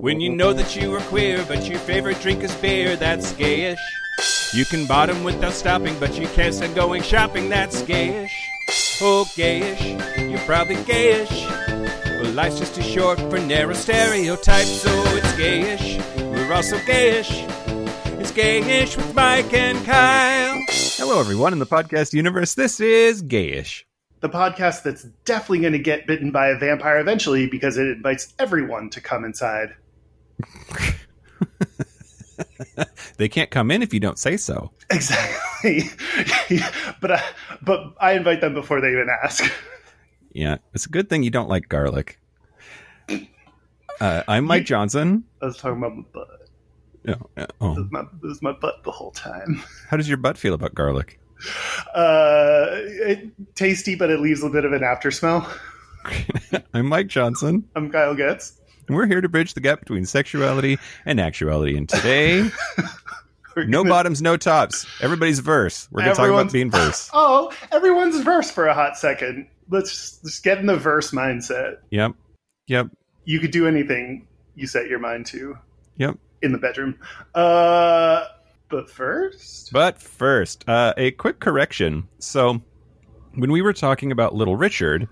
When you know that you are queer, but your favorite drink is beer, that's gayish. You can bottom without stopping, but you can't stand going shopping, that's gayish. Oh, gayish, you're probably gayish. Well, life's just too short for narrow stereotypes, so it's gayish. We're also gayish. It's gayish with Mike and Kyle. Hello, everyone in the podcast universe. This is gayish. the podcast that's definitely going to get bitten by a vampire eventually because it invites everyone to come inside. They can't come in if you don't say so. Exactly. but I, but I invite them before they even ask. Yeah, it's a good thing you don't like garlic. Uh, I'm Mike Johnson. I was talking about my butt. Yeah, uh, oh. It was my, it was my butt the whole time. How does your butt feel about garlic? Uh, it, tasty, but it leaves a bit of an after smell. I'm Mike Johnson, I'm Kyle Getz. And we're here to bridge the gap between sexuality and actuality. And today, no bottoms, no tops. Everybody's verse. We're going to talk about being verse. Oh, everyone's verse for a hot second. Let's just get in the verse mindset. Yep, yep, You could do anything you set your mind to yep. in the bedroom. Uh, but first, But first, uh, a quick correction. So, when we were talking about Little Richard,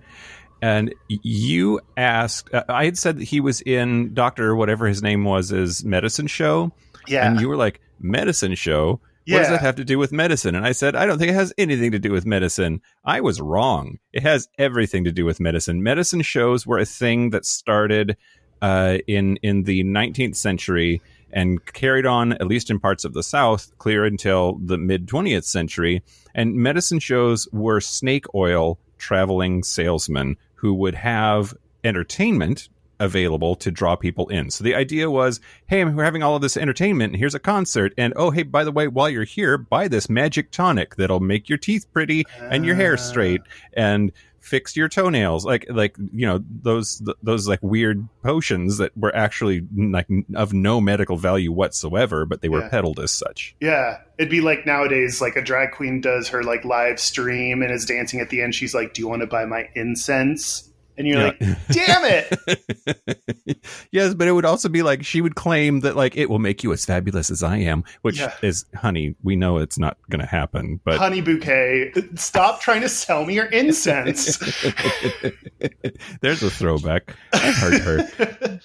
and you asked, uh, I had said that he was in Doctor, whatever his name was, his medicine show. yeah, And you were like, medicine show? What does that have to do with medicine? And I said, I don't think it has anything to do with medicine. I was wrong. It has everything to do with medicine. Medicine shows were a thing that started uh, in in the 19th century and carried on, at least in parts of the South, clear until the mid 20th century. And medicine shows were snake oil traveling salesman who would have entertainment available to draw people in. So the idea was, hey, we're having all of this entertainment, and here's a concert, and oh, hey, by the way, while you're here, buy this magic tonic that'll make your teeth pretty and your hair straight ah. and fix your toenails, like like you know those those like weird potions that were actually like of no medical value whatsoever, but they were Yeah. peddled as such. yeah. It'd be like nowadays, like a drag queen does her like live stream and is dancing at the end. She's like, "Do you want to buy my incense?" And you're Yeah. like, "Damn it!" yes, but it would also be like she would claim that like it will make you as fabulous as I am, which Yeah. is, honey, we know it's not going to happen. But Honey bouquet, stop trying to sell me your incense. there's a throwback. I heard her.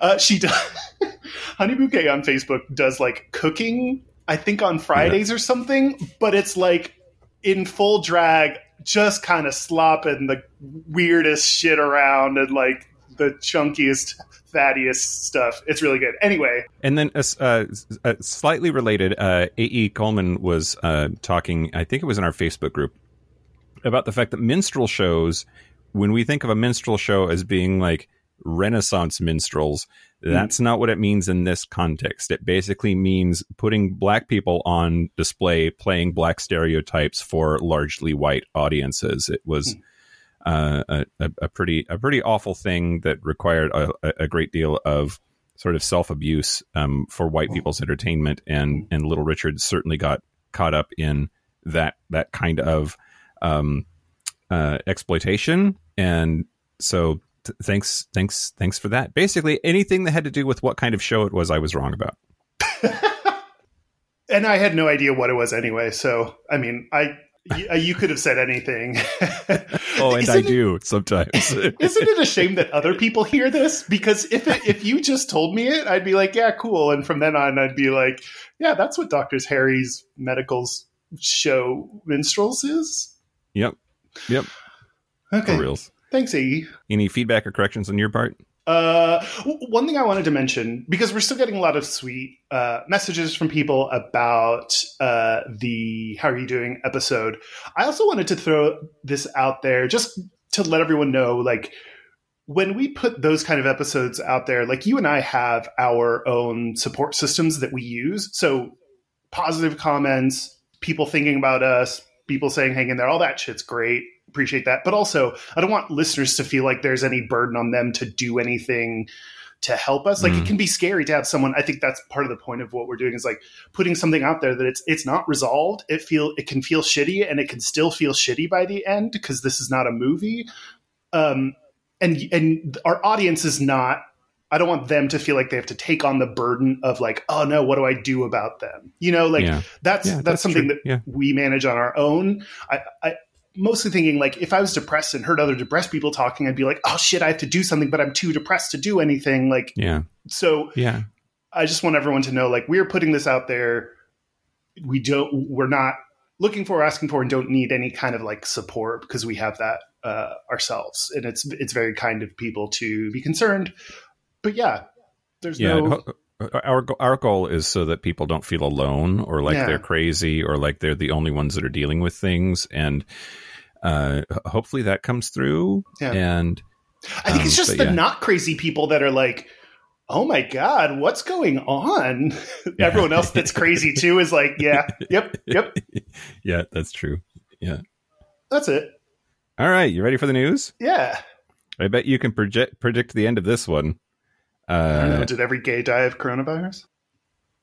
uh, she does. Honey Bouquet on Facebook does like cooking, I think on Fridays or something, but it's like in full drag, just kind of slopping the weirdest shit around and like the chunkiest, fattiest stuff. It's really good. Anyway, And then, uh, uh, uh, slightly related, uh, A.E. Coleman was uh, talking, I think it was in our Facebook group, about the fact that minstrel shows, when we think of a minstrel show as being like Renaissance minstrels, that's not what it means in this context. It basically means putting black people on display, playing black stereotypes for largely white audiences. It was. Uh, a, a, a pretty a pretty awful thing that required a, a- great deal of sort of self abuse um, for white people's entertainment, and and Little Richard certainly got caught up in that that kind of um, uh, exploitation, and so th- thanks thanks thanks for that. Basically, anything that had to do with what kind of show it was, I was wrong about. and I had no idea what it was anyway. So, I mean, I. You, could have said anything. Oh, and I Isn't it- do sometimes. Isn't it a shame that other people hear this? Because if it, if you just told me it, I'd be like, yeah, cool. And from then on, I'd be like, yeah, that's what Doctor Harry's medicals show minstrels is. yep, yep, Okay, for reals. Thanks, AE. Any feedback or corrections on your part? Uh, one thing I wanted to mention because we're still getting a lot of sweet uh, messages from people about uh, the "How are you doing?" episode. I also wanted to throw this out there just to let everyone know, like when we put those kind of episodes out there, like you and I have our own support systems that we use. So positive comments, people thinking about us, people saying hang in there, all that shit's great. Appreciate that. But also, I don't want listeners to feel like there's any burden on them to do anything to help us. Like Mm. it can be scary to have someone. I think that's part of the point of what we're doing is like putting something out there that it's it's not resolved. It feel it can feel shitty, and it can still feel shitty by the end because this is not a movie. Um, and and our audience is not I don't want them to feel like they have to take on the burden of like, oh no, what do I do about them? You know, like Yeah. that's Yeah, that's, that's something true. that Yeah. we manage on our own. I, I mostly thinking like if I was depressed and heard other depressed people talking, I'd be like, oh shit, I have to do something, but I'm too depressed to do anything. Like Yeah. so Yeah. I just want everyone to know like we're putting this out there. We don't we're not looking for, asking for, and don't need any kind of like support because we have that uh, ourselves. And it's it's very kind of people to be concerned. But yeah, there's Yeah. no Our our goal is so that people don't feel alone or like Yeah. they're crazy or like they're the only ones that are dealing with things and uh hopefully that comes through Yeah. and I think Um, it's just the yeah. not crazy people that are like, oh my God, what's going on? Everyone else that's crazy too is like, yeah, yep, yep, yeah that's true Yeah. that's it. all right you ready for the news Yeah. i bet you can project predict the end of this one don't know. uh Did every gay die of coronavirus?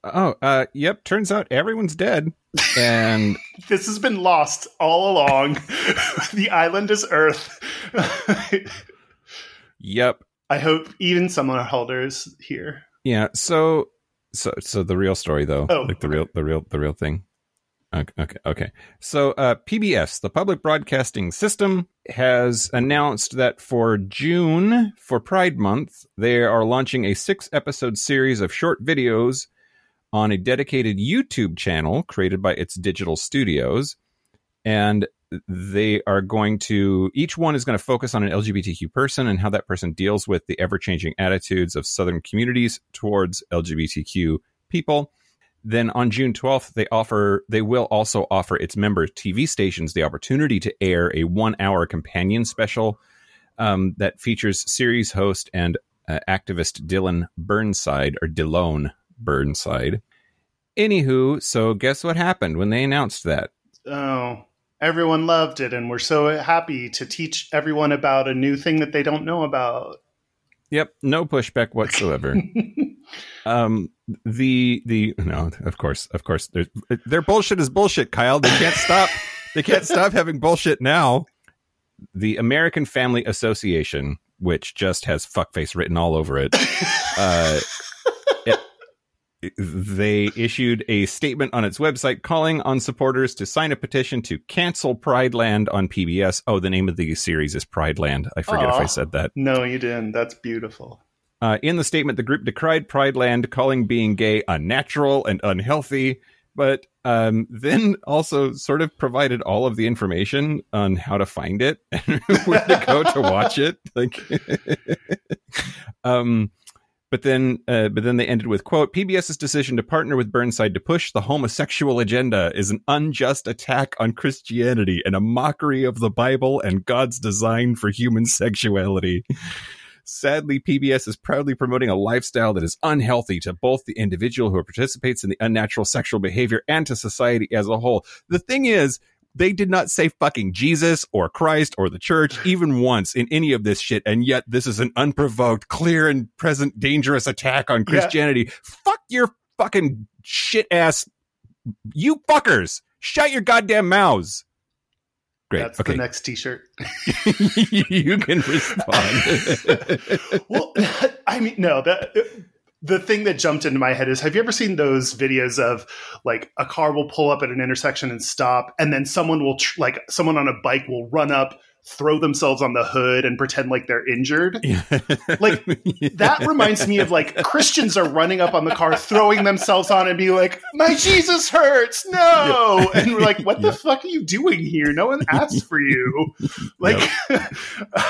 oh uh yep turns out everyone's dead and This has been lost all along. the island is Earth. yep I hope even summer holders here. Yeah. So, so, so the real story, though, Oh, like the real, the real, the real thing. Okay. Okay. okay. So, uh, PBS, the Public Broadcasting System, has announced that for June, for Pride Month, they are launching a six-episode series of short videos on a dedicated YouTube channel created by its digital studios, and they are going to each one is going to focus on an LGBTQ person and how that person deals with the ever changing attitudes of Southern communities towards LGBTQ people. Then on June 12th, they offer they will also offer its member TV stations the opportunity to air a one hour companion special um, that features series host and uh, activist Dylan Burnside or Dillone Burnside. Anywho, so guess what happened when they announced that? Oh, everyone loved it, and we're so happy to teach everyone about a new thing that they don't know about. Yep, no pushback whatsoever. um, the the no, of course, of course, their their bullshit is bullshit, Kyle. They can't stop. they can't stop having bullshit now. The American Family Association, which just has fuckface written all over it, uh, it- they issued a statement on its website calling on supporters to sign a petition to cancel Pride Land on PBS. Oh, the name of the series is Pride Land. I forget if I said that. No, you didn't. That's beautiful. Uh, in the statement, the group decried Pride Land, calling being gay unnatural and unhealthy, but um, then also sort of provided all of the information on how to find it and where to go to watch it. Like, um, but then, uh, but then they ended with quote: PBS's decision to partner with Burnside to push the homosexual agenda is an unjust attack on Christianity and a mockery of the Bible and God's design for human sexuality. Sadly, PBS is proudly promoting a lifestyle that is unhealthy to both the individual who participates in the unnatural sexual behavior and to society as a whole. The thing is, they did not say fucking Jesus or Christ or the church even once in any of this shit, and yet this is an unprovoked, clear and present dangerous attack on Yeah. Christianity. Fuck your fucking shit ass, you fuckers! Shut your goddamn mouths. Great. That's okay, the next T-shirt. you can respond. well, I mean, no, that the thing that jumped into my head is: Have you ever seen those videos of like a car will pull up at an intersection and stop, and then someone will tr- like someone on a bike will run up, throw themselves on the hood, and pretend like they're injured? Like, That reminds me of like Christians are running up on the car, throwing themselves on, it and be like, "My Jesus hurts, no!" And we're like, "What the fuck are you doing here? No one asked for you." Like,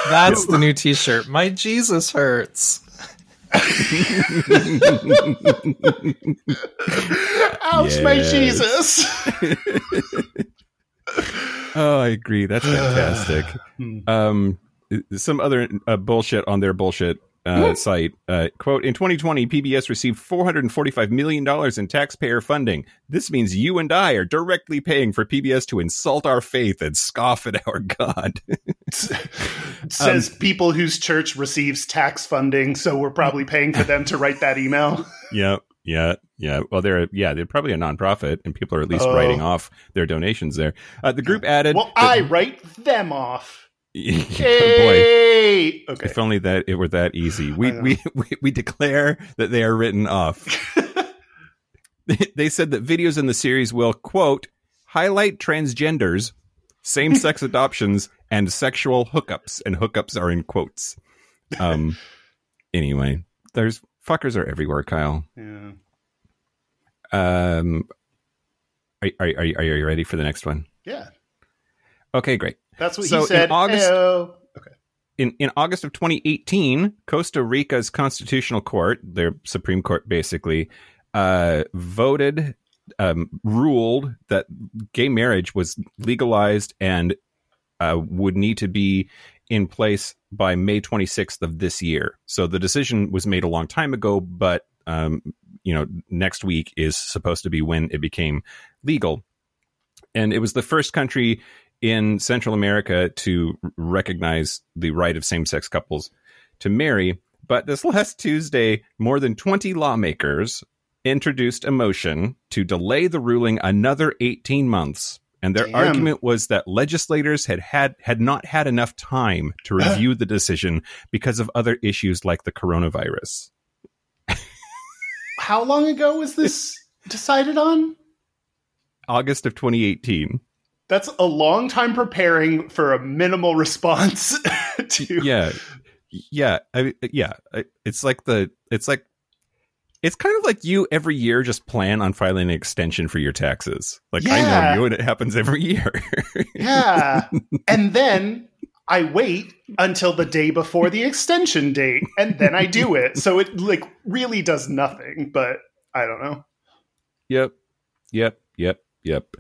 That's the new T-shirt. My Jesus hurts. Ouch, my Jesus. Oh, I agree. That's fantastic. Hmm. um, some other uh, bullshit on their bullshit uh, site. Uh, quote, in 2020, PBS received $445 million in taxpayer funding. This means you and I are directly paying for PBS to insult our faith and scoff at our God. Says people whose church receives tax funding, so we're probably paying for them to write that email. yeah. Yeah, yeah. Well, they're yeah, they're probably a nonprofit, and people are at least Oh. writing off their donations there. Uh, the group added, Well, that- I write them off. Boy, Okay. if only that it were that easy. We, we we we declare that they are written off. they said that videos in the series will quote highlight transgenders, same-sex adoptions, and sexual hookups. And hookups are in quotes. Um. anyway, there's fuckers are everywhere, Kyle. Yeah. Um. Are, are, are, you- are you ready for the next one? Yeah. Okay, great. That's what So he in said. August- Ayo. Okay. in, in August of 2018, Costa Rica's constitutional court, their Supreme Court basically, uh, voted, um, ruled that gay marriage was legalized and uh, would need to be in place by May 26th of this year. So the decision was made a long time ago, but um, you know, next week is supposed to be when it became legal. And it was the first country in Central America to recognize the right of same sex couples to marry. But this last Tuesday, more than 20 lawmakers introduced a motion to delay the ruling another 18 months. And their Damn. argument was that legislators had, had had not had enough time to review the decision because of other issues like the coronavirus. How long ago was this decided on? August of 2018. That's a long time preparing for a minimal response to yeah yeah I, yeah it's like the it's like it's kind of like you every year just plan on filing an extension for your taxes. Like i know you and it happens every year. Yeah. and then I wait until the day before the extension date and then I do it. So it like really does nothing, but I don't know. yep. Yep. Yep. Yep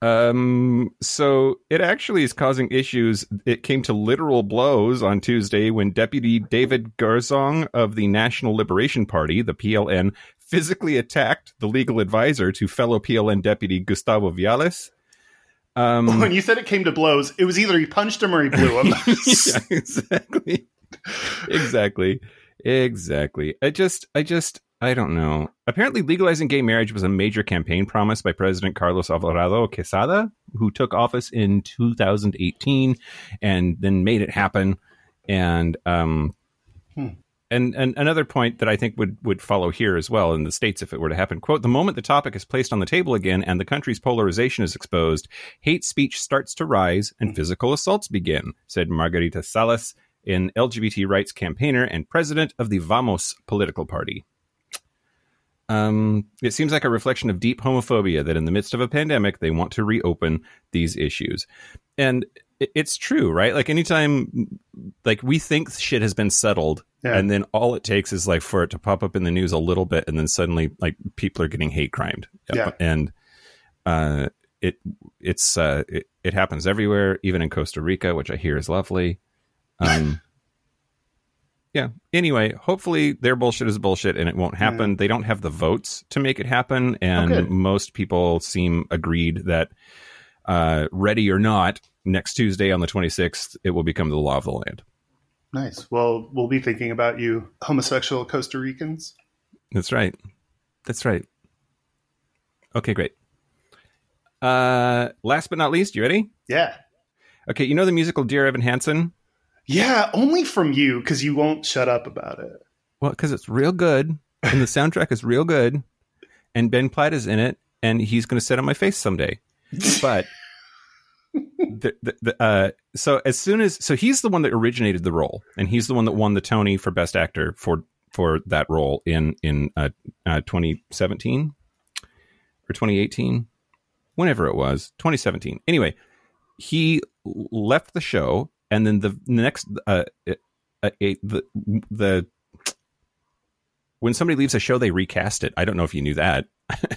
um so it actually is causing issues it came to literal blows on tuesday when deputy david gourzong of the national liberation party the pln physically attacked the legal advisor to fellow pln deputy gustavo viales um when you said it came to blows, it was either he punched him or he blew him. yeah, exactly. Exactly. Exactly. I just I just I don't know. Apparently legalizing gay marriage was a major campaign promise by President Carlos Alvarado Quesada, who took office in 2018 and then made it happen. And um Hmm. and, and another point that I think would, would follow here as well in the States if it were to happen. Quote, the moment the topic is placed on the table again and the country's polarization is exposed, hate speech starts to rise and physical assaults begin, said Margarita Salas, an LGBT rights campaigner and president of the Vamos political party. Um, it seems like a reflection of deep homophobia that in the midst of a pandemic, they want to reopen these issues. And it's true, right? Like anytime, like we think shit has been settled, Yeah. and then all it takes is like for it to pop up in the news a little bit, and then suddenly like people are getting hate crimed. Yeah. And uh, it it's uh, it, it happens everywhere, even in Costa Rica, which I hear is lovely. Um, yeah. Anyway, hopefully their bullshit is bullshit and it won't happen. They don't have the votes to make it happen, and good. most people seem agreed that uh, ready or not, next Tuesday on the 26th, it will become the law of the land. nice. Well, we'll be thinking about you, homosexual Costa Ricans. That's right. That's right. Okay, great. Uh, last but not least, you ready? Yeah. Okay, you know the musical Dear Evan Hansen? Yeah, only from you because you won't shut up about it. Well, because it's real good, and the soundtrack is real good, and Ben Platt is in it, and he's going to sit on my face someday. But the, the, the, uh, so as soon as so he's the one that originated the role, and he's the one that won the Tony for Best Actor for for that role in in uh, uh, 2017 or 2018, whenever it was, 2017. Anyway, he left the show, and then the next uh, uh, a, the the when somebody leaves a show, they recast it. I don't know if you knew that,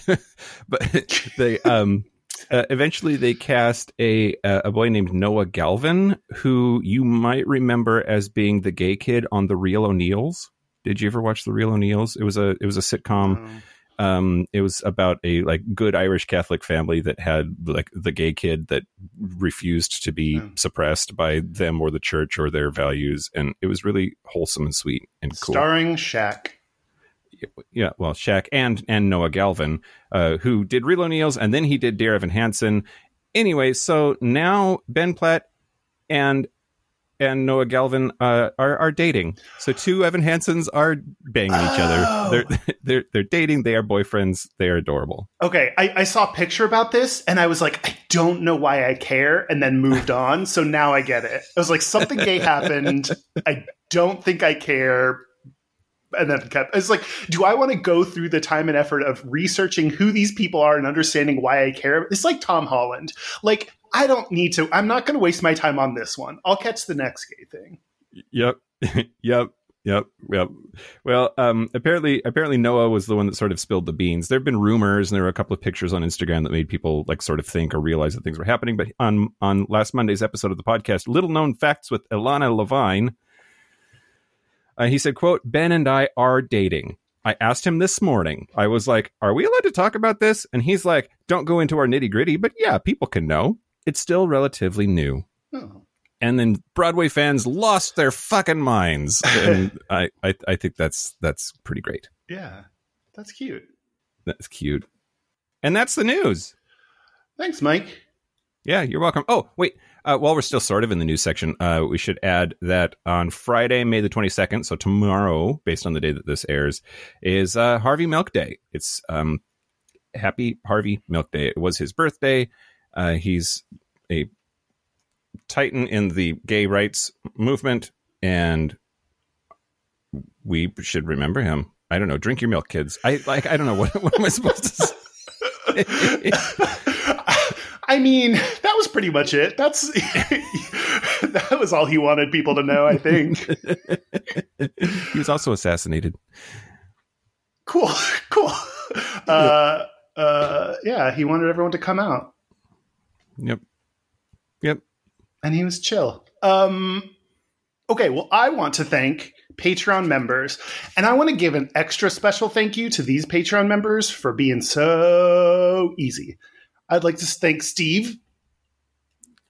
but they um uh, eventually they cast a a boy named Noah Galvin, who you might remember as being the gay kid on the Real O'Neals. Did you ever watch the Real O'Neals? It was a it was a sitcom. Um, Um, it was about a like good Irish Catholic family that had like the gay kid that refused to be Hmm. suppressed by them or the church or their values, and it was really wholesome and sweet and cool Starring Shaq. yeah, well, Shaq and and Noah Galvin, uh, who did Real O'Neals, and then he did Dear Evan Hansen. Anyway, so now Ben Platt and and Noah Galvin uh, are are dating. So two Evan Hansens are banging each Oh. other. They're they're they're dating. They are boyfriends. They are adorable. Okay, I, I saw a picture about this and I was like, I don't know why I care, and then moved on. So now I get it. I was like, something gay happened. I don't think I care. And then kept. It's like, do I want to go through the time and effort of researching who these people are and understanding why I care? It's like Tom Holland. Like, I don't need to. I'm not going to waste my time on this one. I'll catch the next gay thing. Yep, yep, yep, yep. Well, um, apparently, apparently Noah was the one that sort of spilled the beans. There have been rumors, and there were a couple of pictures on Instagram that made people like sort of think or realize that things were happening. But on on last Monday's episode of the podcast, little known facts with Ilana Levine, uh, he said, "quote Ben and I are dating." I asked him this morning. I was like, "Are we allowed to talk about this?" And he's like, "Don't go into our nitty gritty, but yeah, people can know. It's still relatively new." Oh. and then Broadway fans lost their fucking minds. And I, I, I think that's that's pretty great. Yeah, that's cute. That's cute. And that's the news. Thanks, Mike. Yeah, you're welcome. Oh, wait. Uh, while we're still sort of in the news section, uh, we should add that on Friday, May the 22nd, so tomorrow, based on the day that this airs, is uh, Harvey Milk Day. It's um, Happy Harvey Milk Day. It was his birthday. Uh, he's a titan in the gay rights movement, and we should remember him. I don't know. Drink your milk, kids. I like. I don't know what, what am I supposed to say. I mean, was pretty much it. That's that was all he wanted people to know. I think. he was also assassinated. Cool, cool. Uh, uh, yeah, he wanted everyone to come out, Yep. Yep. and he was chill. Um, okay, well, I want to thank Patreon members, and I want to give an extra special thank you to these Patreon members for being so easy. I'd like to thank Steve.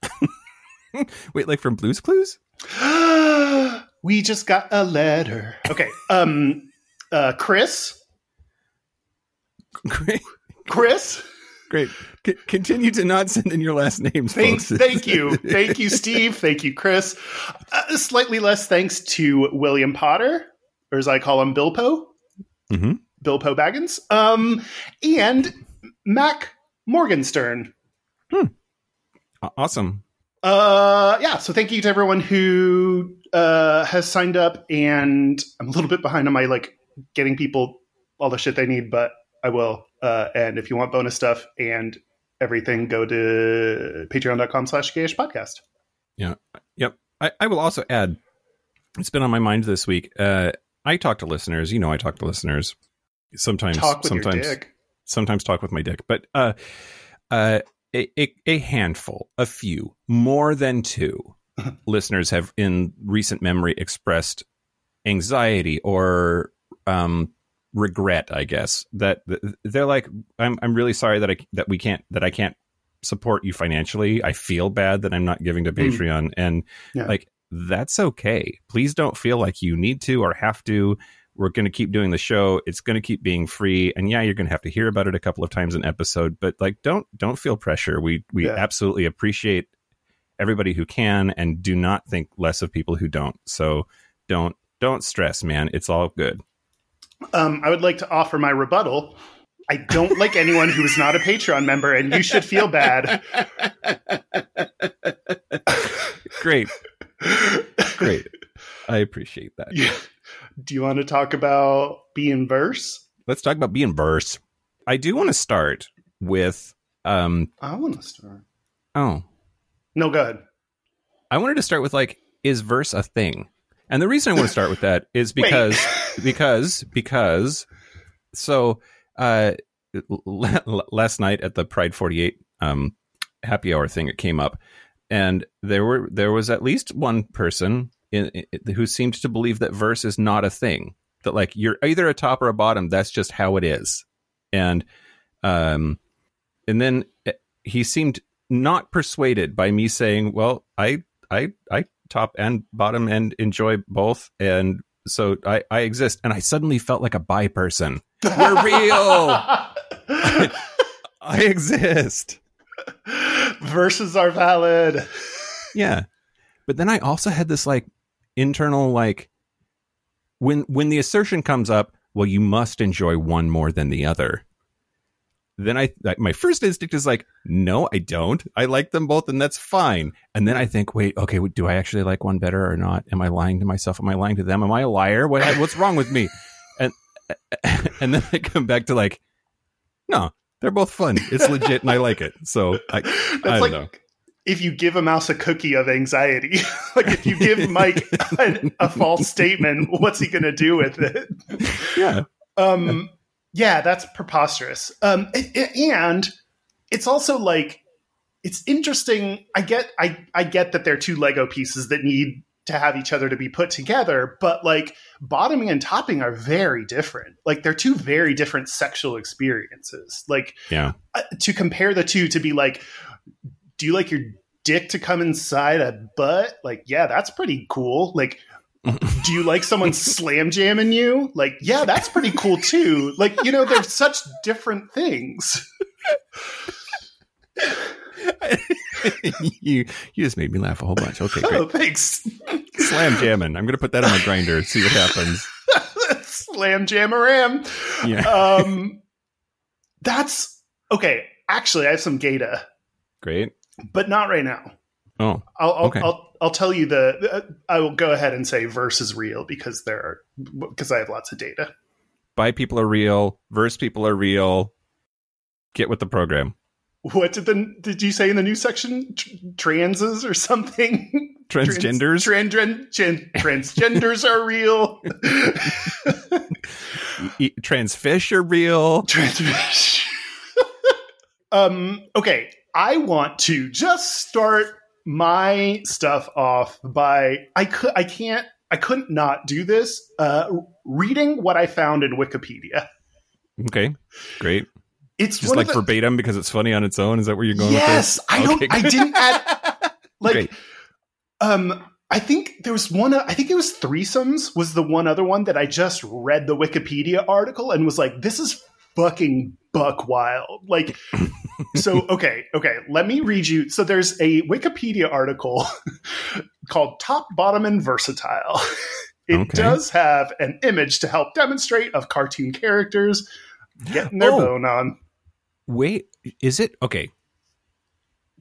Wait, like from Blue's Clues? we just got a letter. Okay. Um uh Chris. Great. Chris. Great. C- continue to not send in your last names, Thank, thank you. Thank you, Steve. Thank you, Chris. Uh, slightly less thanks to William Potter, or as I call him, Bilpo. Mhm. Bilpo Baggins. Um, and Mac Morgenstern. Aw- Awesome. Uh, yeah. So thank you to everyone who uh, has signed up, and I'm a little bit behind on my like getting people all the shit they need, but I will. Uh, and if you want bonus stuff and everything, go to patreon.com slash gayish podcast. Yeah. Yep. I, I will also add, it's been on my mind this week. Uh, I talk to listeners. You know, I talk to listeners. Sometimes, Talk with sometimes, your dick. sometimes talk with my dick, but uh, uh, a, a, a handful, a few, more than two listeners have in recent memory expressed anxiety or um, regret, I guess, that they're like, I'm, I'm really sorry that I, that we can't, that I can't support you financially. I feel bad that I'm not giving to Mm. Patreon. And Yeah. like, that's okay. Please don't feel like you need to or have to. We're going to keep doing the show. It's going to keep being free. And yeah, you're going to have to hear about it a couple of times an episode, but like, don't, don't feel pressure. We, we Yeah. absolutely appreciate everybody who can and do not think less of people who don't. So don't, don't stress, man. It's all good. Um, I would like to offer my rebuttal. I don't like anyone who is not a Patreon member, and you should feel bad. Great. Great. I appreciate that. Yeah. Do you want to talk about being verse? Let's talk about being verse. I do want to start with, um, I want to start. oh, No, go ahead. I wanted to start with like, is verse a thing? And the reason I want to start with that is because, because, because, so, uh, last night at the Pride 48, um, happy hour thing, it came up and there were, there was at least one person in, in, who seemed to believe that verse is not a thing, that like you're either a top or a bottom. That's just how it is. And, um, and then eh, he seemed not persuaded by me saying, well, I, I, I top and bottom and enjoy both. And so I, I exist. And I suddenly felt like a bi person. We're real. I exist. Verses are valid. Yeah. But then I also had this like internal like when when the assertion comes up, well, you must enjoy one more than the other. Then I my first instinct is like, no, I don't. I like them both, and that's fine. And then I think, wait, okay, do I actually like one better or not? Am I lying to myself? Am I lying to them? Am I a liar? What what's wrong with me? And and then I come back to like, no, they're both fun. It's legit, and I like it. So I, That's I don't like know. If you give a mouse a cookie of anxiety. like if you give Mike a, a false statement, what's he going to do with it? Yeah, Um, yeah, that's preposterous. Um, and it's also like it's interesting. I get, I, I get that they're two Lego pieces that need to have each other to be put together, but like bottoming and topping are very different. Like they're two very different sexual experiences. Like yeah. uh, to compare the two to be like, do you like your dick to come inside a butt? Like, yeah, that's pretty cool. Like, do you like someone slam jamming you? Like, yeah, that's pretty cool too. Like, you know, they're such different things. you you just made me laugh a whole bunch. Okay, great. Oh, thanks. Slam jamming. I'm gonna put that on my Grindr. And see what happens. slam jam a ram. Yeah, Um, that's okay. Actually, I have some data, great. But not right now. Oh, I'll I'll, Okay. I'll I'll tell you the. Uh, I will go ahead and say verse is real because there are because I have lots of data. bi people are real. Verse people are real. Get with the program. What did the did you say in the new section? Tr- transes or something? Transgenders. Trans, tran, tran, transgenders are real. E- trans fish are real. Trans- um. Okay, I want to just start my stuff off by I could I can't I couldn't not do this. Uh, reading what I found in Wikipedia. Okay, great. It's Just like the, verbatim because it's funny on its own. Is that where you're going? yes, with this? I don't. Okay, I didn't add like Great. um. I think there was one. I think it was threesomes. Was the one other one that I just read the Wikipedia article and was like, "This is fucking buck wild." Like, so okay, okay. Let me read you. So there's a Wikipedia article called "Top, Bottom, and Versatile." It Okay. does have an image to help demonstrate of cartoon characters getting their Oh. bone on. Wait, is it okay?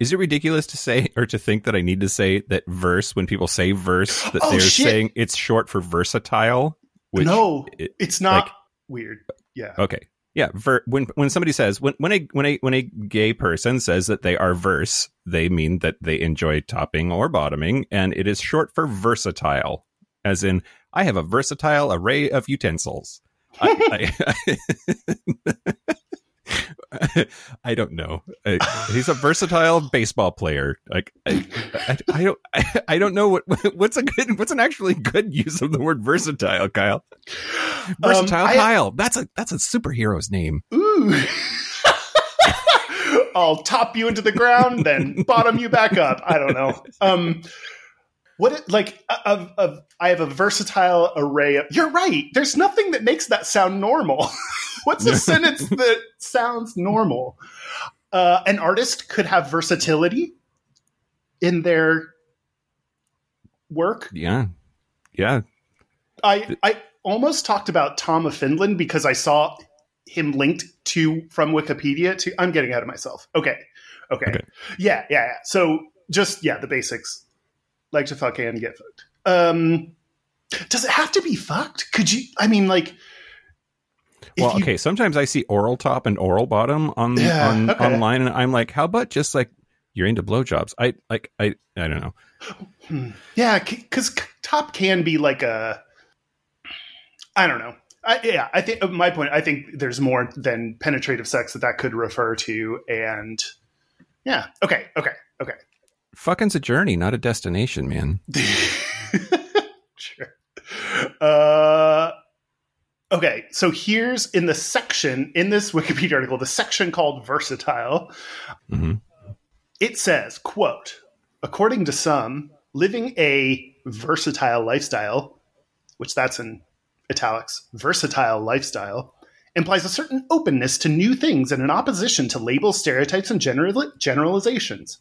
Is it ridiculous to say or to think that I need to say that verse when people say verse that Oh, they're shit. saying it's short for versatile? Which no, it- it's not like- weird. Yeah. Okay. Yeah, ver- when when somebody says when when a when a when a gay person says that they are verse, they mean that they enjoy topping or bottoming, and it is short for versatile, as in I have a versatile array of utensils. I, I, don't know. Uh, he's a versatile baseball player. Like I, I, I don't I, I don't know what what's a good what's an actually good use of the word versatile, Kyle. Versatile I- Kyle. That's a that's a superhero's name. Ooh. I'll top you into the ground, then bottom you back up. I don't know. Um, what it, like of, of I have a versatile array of. You're right. There's nothing that makes that sound normal. What's a sentence that sounds normal? Uh, an artist could have versatility in their work. Yeah. Yeah. I I almost talked about Tom of Finland because I saw him linked to from Wikipedia to I'm getting ahead of myself. Okay. Okay. Okay. Yeah, yeah, yeah. So just yeah, the basics. Like to fuck and get fucked. Um does it have to be fucked? Could you I mean like Well, you- okay. Sometimes I see oral top and oral bottom on Yeah, on okay. online, and I'm like, how about just like you're into blowjobs? I like I I don't know. Hmm. Yeah, because top can be like a. I don't know. I, yeah, I think my point. I think there's more than penetrative sex that that could refer to, and yeah. Okay. Okay. Okay. Fucking's a journey, not a destination, man. sure. Uh, okay, so here's in the section in this Wikipedia article, the section called "versatile." hmm It says, "quote According to some, living a versatile lifestyle, which that's in italics, versatile lifestyle." Implies a certain openness to new things and an opposition to labels, stereotypes, and general- generalizations.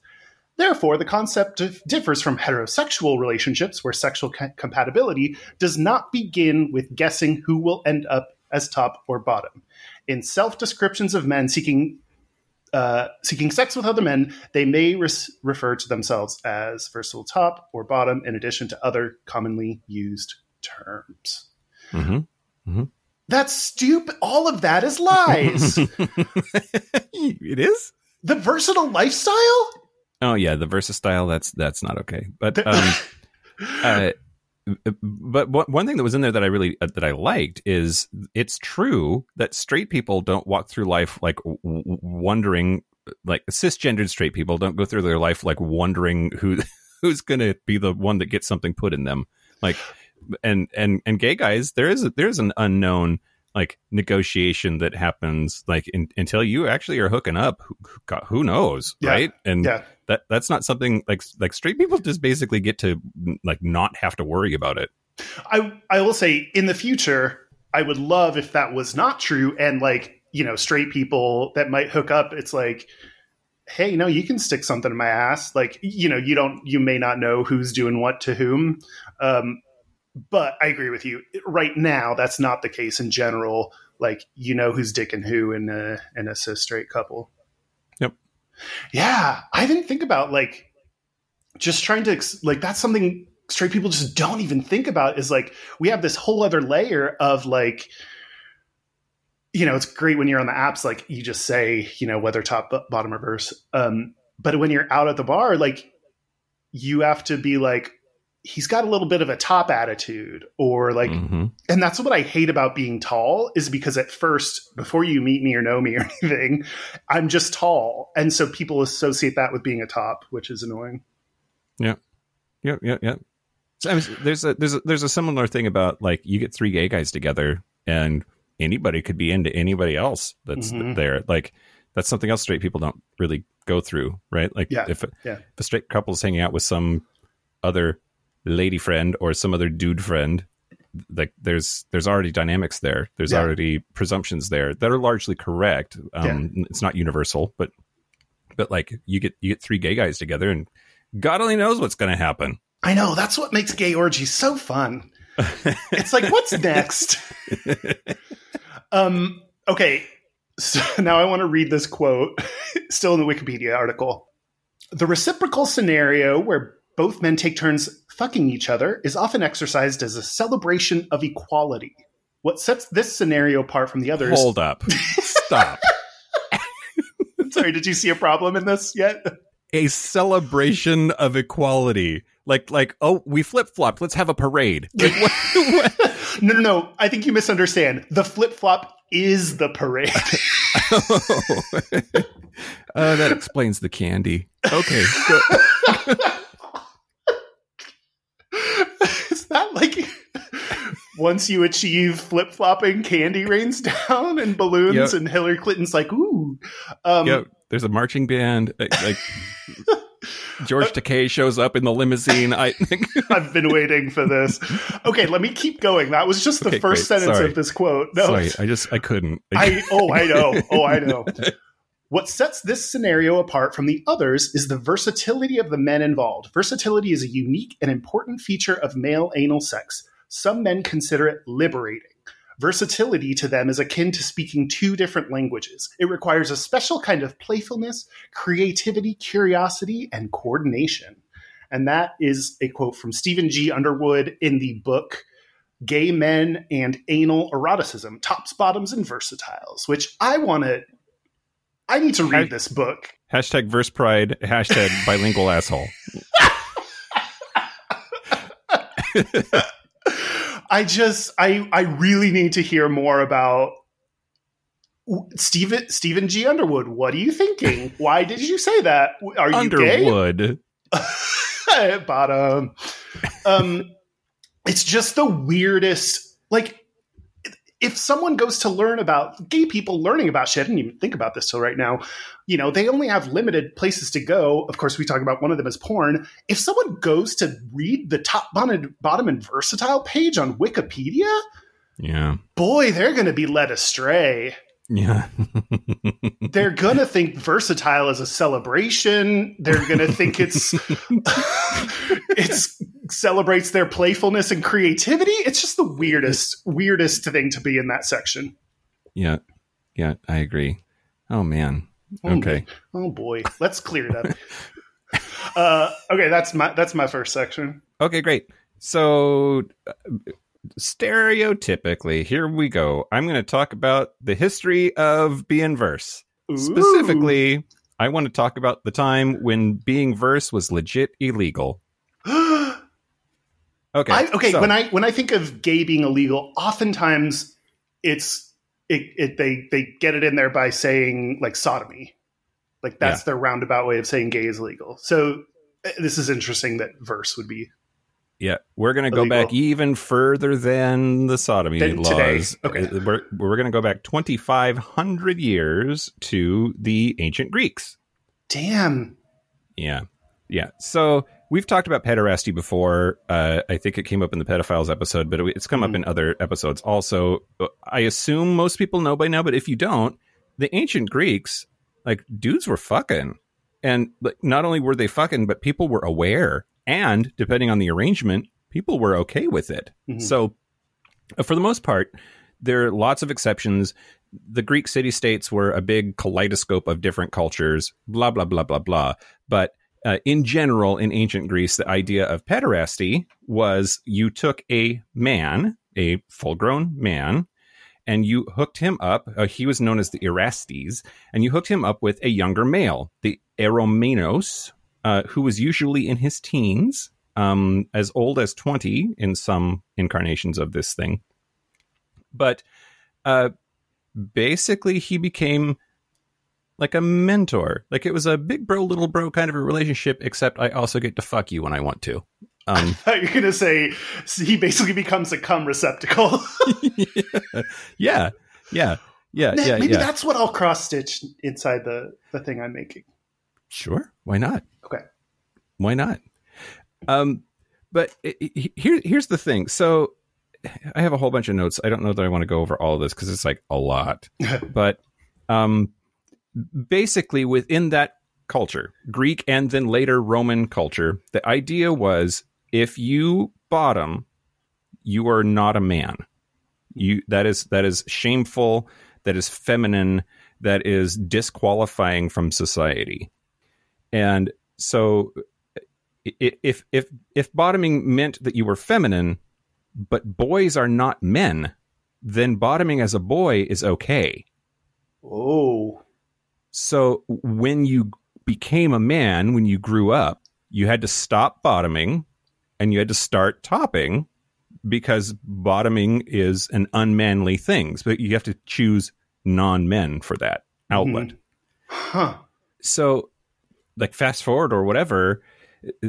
Therefore, the concept differs from heterosexual relationships where sexual co- compatibility does not begin with guessing who will end up as top or bottom. In self descriptions of men seeking uh, seeking sex with other men, they may res- refer to themselves as versatile top or bottom, in addition to other commonly used terms. Mm-hmm. That's stupid. All of that is lies. it is. the versatile lifestyle? Oh yeah, the Versus style. That's that's not okay. But um, uh, but one thing that was in there that I really uh, that I liked is it's true that straight people don't walk through life like w- w- wondering like cisgendered straight people don't go through their life like wondering who who's going to be the one that gets something put in them like and and and gay guys there is a, there's an unknown like negotiation that happens like in, until you actually are hooking up who, who knows Yeah. right and Yeah. that that's not something like like straight people just basically get to like not have to worry about it I I will say in the future, I would love if that was not true and like, you know, straight people that might hook up, it's like, hey, no, you can stick something in my ass. Like, you know, you don't you may not know who's doing what to whom. Um but I agree with you. Right now, that's not the case in general. Like, you know who's dicking who in a in a cis straight couple. Yep. Yeah, I didn't think about like just trying to like that's something straight people just don't even think about is like we have this whole other layer of like you know it's great when you're on the apps like you just say you know whether top bottom or verse um but when you're out at the bar like you have to be like he's got a little bit of a top attitude or like Mhm. and that's what i hate about being tall is because at first before you meet me or know me or anything i'm just tall and so people associate that with being a top which is annoying Yep, yep, yep. So, I mean, there's a there's a, there's a similar thing about like you get three gay guys together and anybody could be into anybody else that's Mhm. there. Like that's something else straight people don't really go through, right? Like Yeah, if, yeah. if a straight couple's hanging out with some other lady friend or some other dude friend, like there's there's already dynamics there. There's Yeah. already presumptions there that are largely correct. Um, It's not universal, but but like you get you get three gay guys together and God only knows what's going to happen. I know that's what makes gay orgies so fun. it's like, what's next? um, okay, so now I want to read this quote, still in the Wikipedia article. The reciprocal scenario where both men take turns fucking each other is often exercised as a celebration of equality. What sets this scenario apart from the others? Hold up. Stop. Sorry, did you see a problem in this yet? a celebration of equality. Like like oh, we flip-flopped. Let's have a parade. Like, what, what? No, no, no. I think you misunderstand. The flip flop is the parade. Oh. Uh, that explains the candy. Okay. Go. is that like once you achieve flip flopping, candy rains down and balloons, Yep. and Hillary Clinton's like, ooh. Um, Yep. There's a marching band. Like, like George Takei shows up in the limousine. I think I've been waiting for this. Okay, let me keep going. That was just the Okay, first great. sentence Sorry. of this quote. No, sorry, I just I couldn't. I oh I know. Oh I know. What sets this scenario apart from the others is the versatility of the men involved. Versatility is a unique and important feature of male anal sex. Some men consider it liberating. Versatility to them is akin to speaking two different languages. It requires a special kind of playfulness, creativity, curiosity, and coordination. And that is a quote from Stephen G. Underwood in the book Gay Men and Anal Eroticism Tops, Bottoms, and Versatiles, which I want to. I need to read I- this book. hashtag verse pride. Hashtag bilingual asshole. I just, I, I really need to hear more about Stephen Stephen G. Underwood. What are you thinking? Why did you say that? Are you gay? Underwood. bottom. Um, it's just the weirdest. Like, if someone goes to learn about gay people learning about shit, I didn't even think about this till right now. You know, they only have limited places to go. Of course, we talk about one of them as porn. If someone goes to read the top bottom, bottom and versatile page on Wikipedia, Yeah. boy, they're going to be led astray. Yeah. They're gonna think versatile is a celebration. They're gonna think it's it's celebrates their playfulness and creativity. It's just the weirdest, weirdest thing to be in that section. yeah. Yeah, I agree. Oh man. Oh, Okay. Oh boy, let's clear it up. uh, okay, that's my that's my first section. Okay, great. So, uh, stereotypically, here we go. I'm going to talk about the history of being verse. Ooh. Specifically, I want to talk about the time when being verse was legit illegal. Okay. I, okay, so- when I when I think of gay being illegal, oftentimes it's it, it they they get it in there by saying like sodomy, like that's their roundabout way of saying gay is legal. So uh, this is interesting that verse would be Yeah, we're going to go back even further than the sodomy Than today. laws. Okay. Uh, We're, we're going to go back 2,500 years to the ancient Greeks. damn. Yeah. Yeah. So we've talked about pederasty before. Uh, I think it came up in the pedophiles episode, but it's come up Mhm. in other episodes also. Uh, I assume most people know by now, but if you don't, the ancient Greeks, like dudes were fucking. And like, not only were they fucking, but people were aware. And depending on the arrangement, people were okay with it. Mhm. So, uh, for the most part, there are lots of exceptions. The Greek city states were a big kaleidoscope of different cultures, blah, blah, blah, blah, blah. But uh, in general, in ancient Greece, the idea of pederasty was you took a man, a full grown man, and you hooked him up. Uh, he was known as the Erastes, and you hooked him up with a younger male, the Eromenos, uh, who was usually in his teens, um, as old as 20 in some incarnations of this thing. But uh, basically, he became like a mentor. Like it was a big bro, little bro kind of a relationship, except I also get to fuck you when I want to. Um, you're gonna say he basically becomes a cum receptacle. yeah, yeah, yeah, yeah, Maybe yeah. that's what I'll cross stitch inside the the thing I'm making. Sure, why not? Okay. Why not? Um, but here, here's the thing. So, I have a whole bunch of notes. I don't know that I want to go over all of this because it's like a lot. but um, basically, within that culture, Greek and then later Roman culture, the idea was if you bottom, you are not a man. You that is that is shameful. That is feminine. That is disqualifying from society. And so, if if if bottoming meant that you were feminine, but boys are not men, then bottoming as a boy is okay. Oh, So when you became a man, when you grew up, you had to stop bottoming and you had to start topping because bottoming is an unmanly thing. But you have to choose non men for that mm-hmm. outlet. huh. So, like, fast forward or whatever,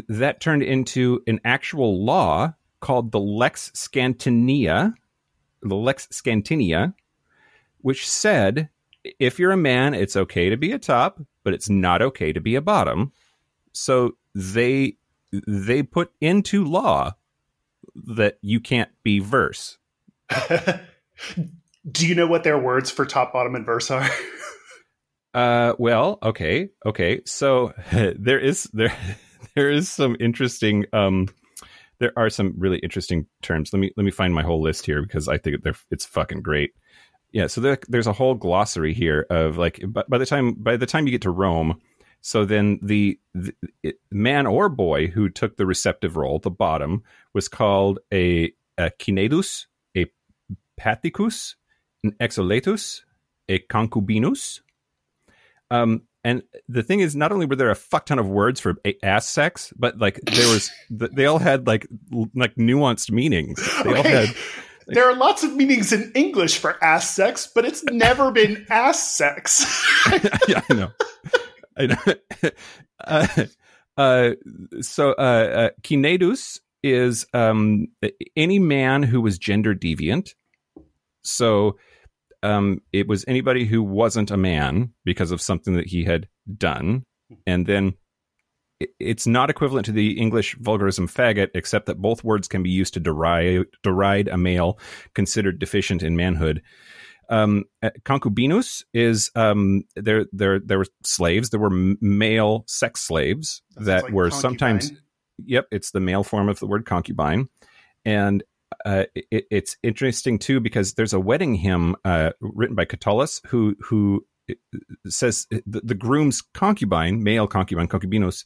that turned into an actual law called the Lex Scantinia, the Lex Scantinia, which said if you're a man, it's okay to be a top, but it's not okay to be a bottom. So they they put into law that you can't be verse. Do you know what their words for top, bottom, and verse are? Uh, well, okay, okay. So there is there there is some interesting um there are some really interesting terms. Let me let me find my whole list here because I think they're it's fucking great. Yeah, so there, there's a whole glossary here of like by, by the time by the time you get to Rome, so then the, the man or boy who took the receptive role, the bottom, was called a, a cinaedus, a pathicus, an exoletus, a concubinus. Um, and the thing is, not only were there a fuck ton of words for ass sex, but like there was, they all had like like nuanced meanings. They all Okay. had There are lots of meanings in English for ass sex, but it's never been ass sex. yeah, I know. I know. uh, uh, so, uh, uh, cinaedus is um, any man who was gender deviant. So, um, it was anybody who wasn't a man because of something that he had done, and then it- it's not equivalent to the English vulgarism faggot, except that both words can be used to deride deride a male considered deficient in manhood. Um, uh, concubinus is um, there. There there were slaves. There were male sex slaves That that like were concubine. sometimes. Yep, it's the male form of the word concubine, and uh, it, it's interesting too because there's a wedding hymn uh, written by Catullus who who uh, says the, the groom's concubine, male concubine, concubinos,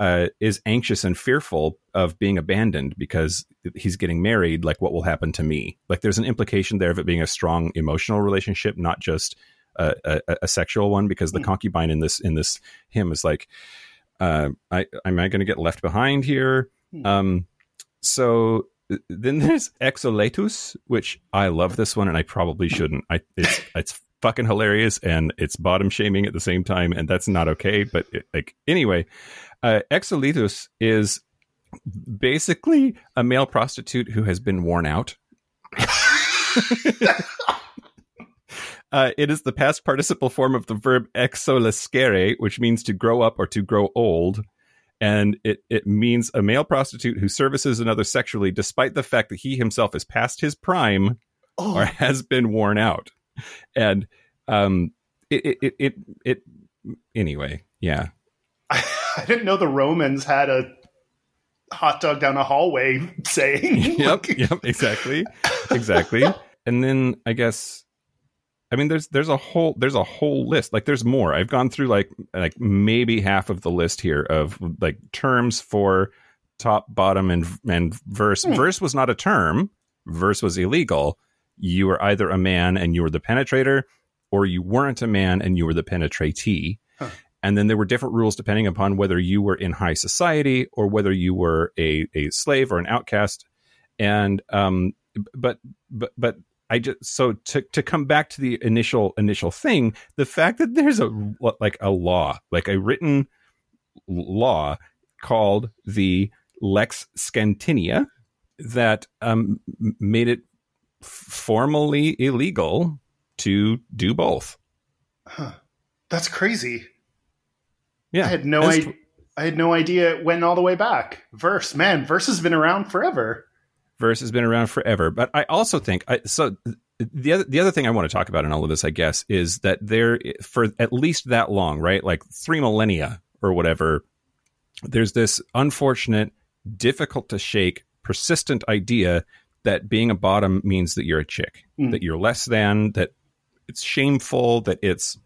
uh, is anxious and fearful of being abandoned because he's getting married. Like, what will happen to me? Like, there's an implication there of it being a strong emotional relationship, not just a, a, a sexual one. Because the Hmm. concubine in this in this hymn is like, uh, I, am I going to get left behind here? Hmm. Um, so then there's Exoletus, which I love this one, and I probably shouldn't. I it's it's fucking hilarious, and it's bottom shaming at the same time, and that's not okay. But it, like anyway, uh, Exoletus is basically a male prostitute who has been worn out. Uh, it is the past participle form of the verb exolescere, which means to grow up or to grow old. And it, it means a male prostitute who services another sexually despite the fact that he himself is past his prime Oh, or has been worn out. And um, it, it, it, it, anyway, yeah. I, didn't know the Romans had a hot dog down a hallway saying. yep, yep, exactly, exactly. And then I guess, I mean, there's there's a whole there's a whole list. Like there's more. I've gone through like like maybe half of the list here of like terms for top, bottom, and and verse. Hmm. Verse was not a term. Verse was illegal. You were either a man and you were the penetrator, or you weren't a man and you were the penetratee. Huh. And then there were different rules depending upon whether you were in high society or whether you were a, a slave or an outcast. And um, but but but I just so to to come back to the initial initial thing, the fact that there's a like a law, like a written law called the Lex Scantinia that um, made it formally illegal to do both. Huh. That's crazy. Yeah, I had no idea. I had no idea it went all the way back. Verse, man, verse has been around forever. Verse has been around forever. But I also think I, so. The other the other thing I want to talk about in all of this, I guess, is that there for at least that long, right, like three millennia or whatever, there's this unfortunate, difficult to shake, persistent idea that being a bottom means that you're a chick, Mm. that you're less than, that it's shameful, that it's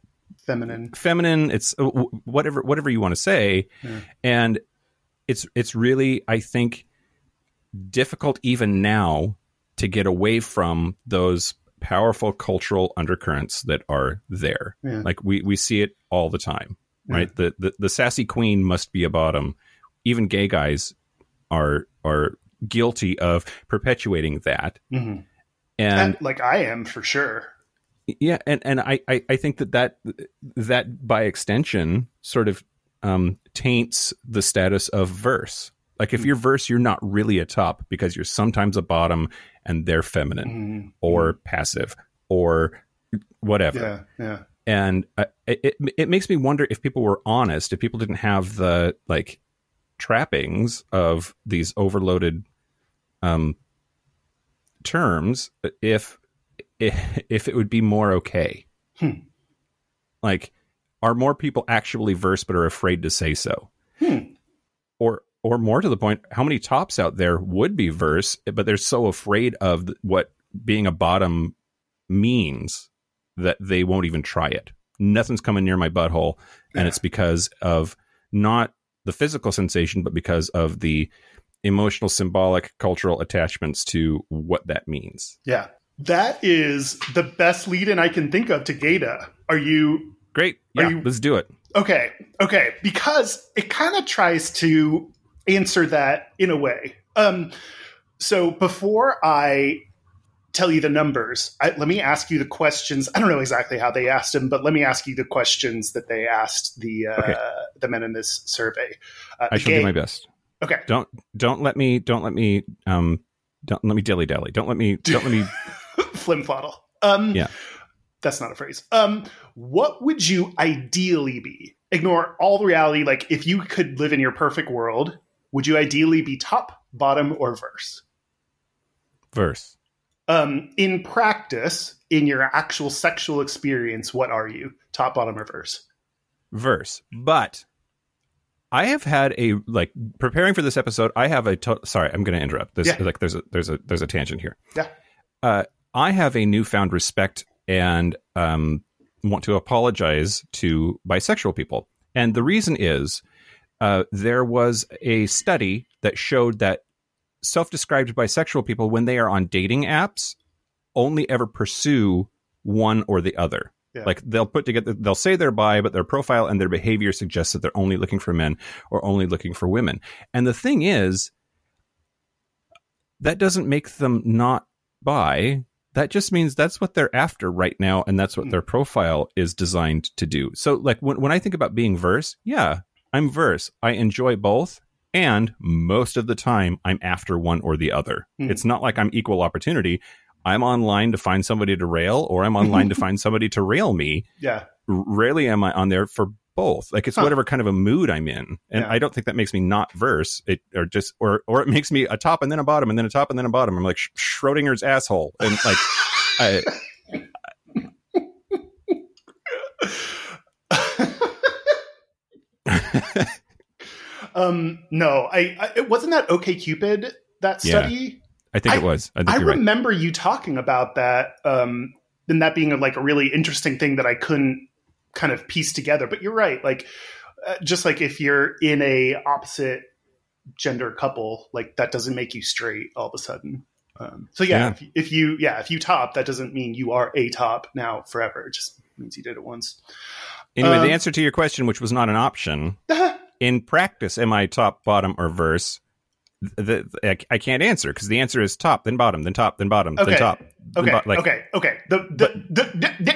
Feminine. feminine it's uh, whatever whatever you want to say Yeah. and it's it's really i think difficult even now to get away from those powerful cultural undercurrents that are there Yeah. like we we see it all the time Yeah. right the, the the sassy queen must be a bottom even gay guys are are guilty of perpetuating that Mhm. and And, like I am for sure. yeah and and I, I i think that that that by extension sort of um taints the status of verse like if you're verse you're not really a top because you're sometimes a bottom and they're feminine Mhm. or passive or whatever yeah, yeah. and uh, it, it it makes me wonder if people were honest if people didn't have the like trappings of these overloaded um terms if if, if it would be more okay Hmm. like are more people actually verse but are afraid to say so Hmm. or or more to the point how many tops out there would be verse but they're so afraid of what being a bottom means that they won't even try it nothing's coming near my butthole and Yeah. it's because of not the physical sensation but because of the emotional symbolic cultural attachments to what that means Yeah. That is the best lead in I can think of to Gata. Are you great Are yeah you- let's do it okay? Okay, because it kind of tries to answer that in a way. Um, so before I tell you the numbers, I, let me ask you the questions. I don't know exactly how they asked them, but let me ask you the questions that they asked the uh, Okay. the men in this survey. Uh, i shall gay- do my best Okay. don't don't let me don't let me um don't let me dilly dally don't let me don't let me flimfladdle. Um, Yeah. That's not a phrase. Um, what would you ideally be? Ignore all the reality. Like, if you could live in your perfect world, would you ideally be top, bottom, or verse? verse Um, in practice, in your actual sexual experience, what are you? Top, bottom, or verse? Verse. But I have had a like preparing for this episode. I have a to- sorry. I'm going to interrupt. This Yeah. like there's a there's a there's a tangent here. Yeah. Uh, I have a newfound respect and um, want to apologize to bisexual people, and the reason is uh, there was a study that showed that self-described bisexual people, when they are on dating apps, only ever pursue one or the other. Yeah. Like they'll put together, they'll say they're bi, but their profile and their behavior suggests that they're only looking for men or only looking for women. And the thing is, that doesn't make them not bi. That just means that's what they're after right now, and that's what Hmm. their profile is designed to do. So, like when when I think about being verse, yeah, I'm verse. I enjoy both, and most of the time, I'm after one or the other. Hmm. It's not like I'm equal opportunity. I'm online to find somebody to rail, or I'm online to find somebody to rail me. Yeah. Rarely am I on there for both. Like it's Huh. whatever kind of a mood I'm in, and Yeah. I don't think that makes me not verse. It or just or or it makes me a top and then a bottom and then a top and then a bottom. I'm like Sch- Schrodinger's asshole, and like I, um, no, I, I it wasn't that OkCupid that Yeah. study. I think I- it was. I I you're right. remember you talking about that, um, and that being a, like a really interesting thing that I couldn't kind of piece together. But you're right, like uh, just like if you're in a opposite gender couple, like that doesn't make you straight all of a sudden. Um, so yeah, Yeah. If, if you yeah if you top, that doesn't mean you are a top now forever. It just means you did it once. Anyway, Um, the answer to your question, which was not an option, in practice, am I top, bottom, or verse? The, the- I, I can't answer because the answer is top, then bottom, then top, then bottom, Okay. then top, then Okay, bo- like okay, okay. The the, the, the, the,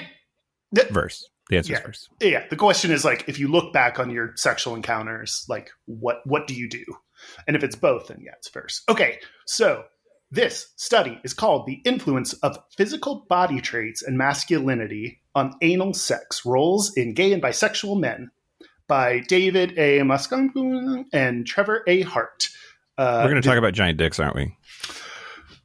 the verse. The answer Yeah. is verse. yeah the question is like if you look back on your sexual encounters like what what do you do and if it's both then yeah it's verse. okay so this study is called the influence of physical body traits and masculinity on anal sex roles in gay and bisexual men by david a moskowitz and trevor a hart uh, We're going to talk about giant dicks, aren't we?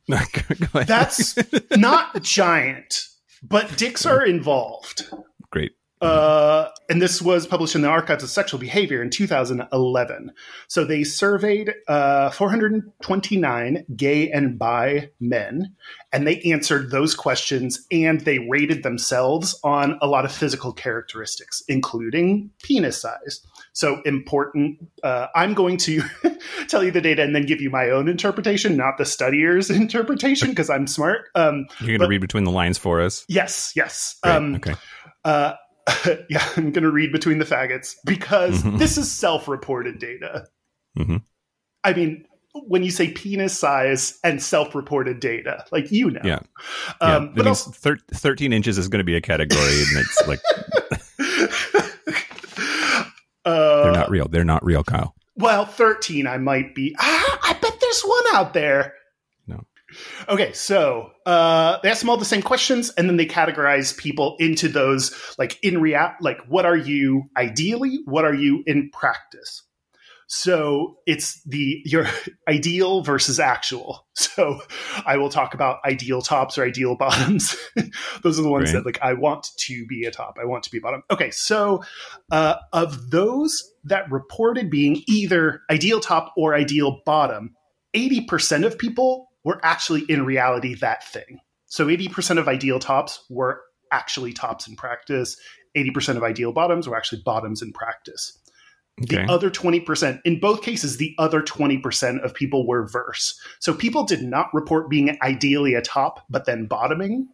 No, go ahead. that's not giant but dicks are involved great. Uh, and this was published in the Archives of Sexual Behavior in 2011. So they surveyed uh, 429 gay and bi men, and they answered those questions and they rated themselves on a lot of physical characteristics, including penis size. So important. Uh, I'm going to tell you the data and then give you my own interpretation, not the studier's interpretation, because I'm smart. Um, You're going to read between the lines for us. yes, yes. Um, okay. uh, yeah, I'm going to read between the faggots because Mhm. this is self-reported data. Mhm. I mean, when you say penis size and self-reported data, like you know, Yeah. Um, yeah. But also, thir- 13 inches is going to be a category, and it's like uh, they're not real. They're not real, Kyle. well, 13, I might be. Ah, I bet there's one out there. Okay, so uh, they ask them all the same questions, and then they categorize people into those like in real, like what are you ideally, what are you in practice. So it's the your ideal versus actual. So I will talk about ideal tops or ideal bottoms. Those are the ones Right. that like I want to be a top. I want to be bottom. Okay, so uh, of those that reported being either ideal top or ideal bottom, 80% of people were actually in reality that thing. So 80% of ideal tops were actually tops in practice. 80% of ideal bottoms were actually bottoms in practice. The other 20%, in both cases, the other 20% of people were verse. So people did not report being ideally a top, but then bottoming,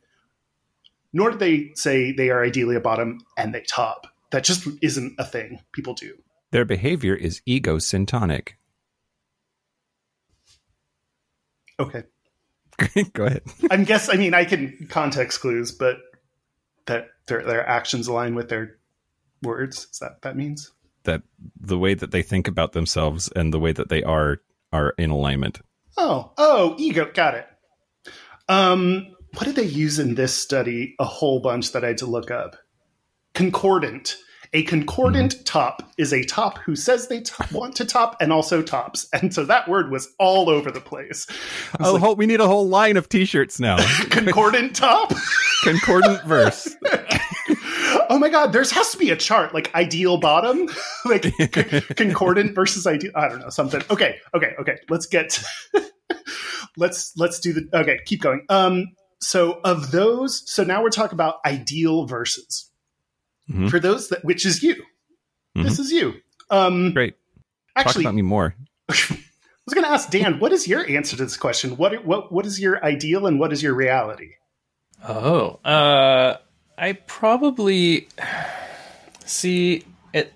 nor did they say they are ideally a bottom and they top. That just isn't a thing people do. Their behavior is egosyntonic. Okay. Go ahead. I guess, I mean, I can context clues, but that their, their actions align with their words. Is that that means? That the way that they think about themselves and the way that they are are in alignment. Oh, oh, ego. Got it. Um, what did they use in this study? A whole bunch that I had to look up. Concordant. A concordant top is a top who says they t- want to top and also tops. And so that word was all over the place. Oh, like, we need a whole line of T-shirts now. concordant top? Concordant verse. oh my god, there's has to be a chart like ideal bottom, like c- concordant versus ideal. I don't know something. Okay, okay, okay. Let's get. let's let's do the. Okay, keep going. Um. So of those, so now we're talking about ideal verses. Mhm. For those that, which is you. This is you. Um. Great. Talk Actually, about me more. I was going to ask Dan, what is your answer to this question? What what what is your ideal and what is your reality? Oh, uh, I probably see it.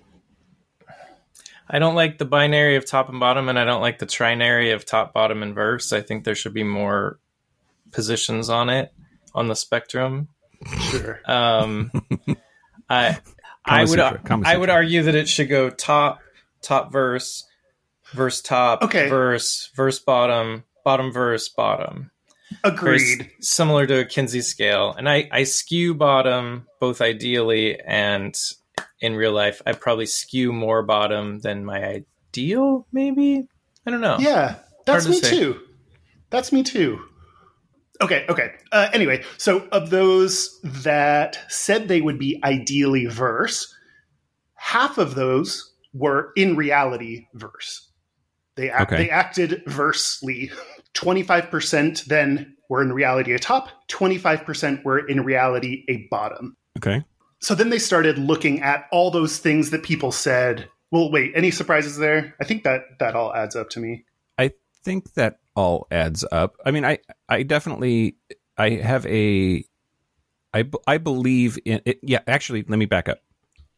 I don't like the binary of top and bottom, and I don't like the trinary of top, bottom, and verse. I think there should be more positions on it on the spectrum. Sure. Um, I I would Sutra, I would argue that it should go top top verse verse top Okay. verse verse bottom bottom verse bottom. Very s- Agreed. similar to a Kinsey scale, and I I skew bottom both ideally and in real life. I probably skew more bottom than my ideal. Maybe I don't know. Yeah, that's Hard to me say. too. That's me too. Okay, okay. Uh, anyway, so of those that said they would be ideally verse, half of those were in reality verse. They act, Okay. they acted versely. Twenty five percent then were in reality a top. Twenty five percent were in reality a bottom. Okay. So then they started looking at all those things that people said. Well, wait, any surprises there? I think that that all adds up to me. I think that all adds up. I mean, I I definitely I have a I I believe in it. Yeah, actually, let me back up.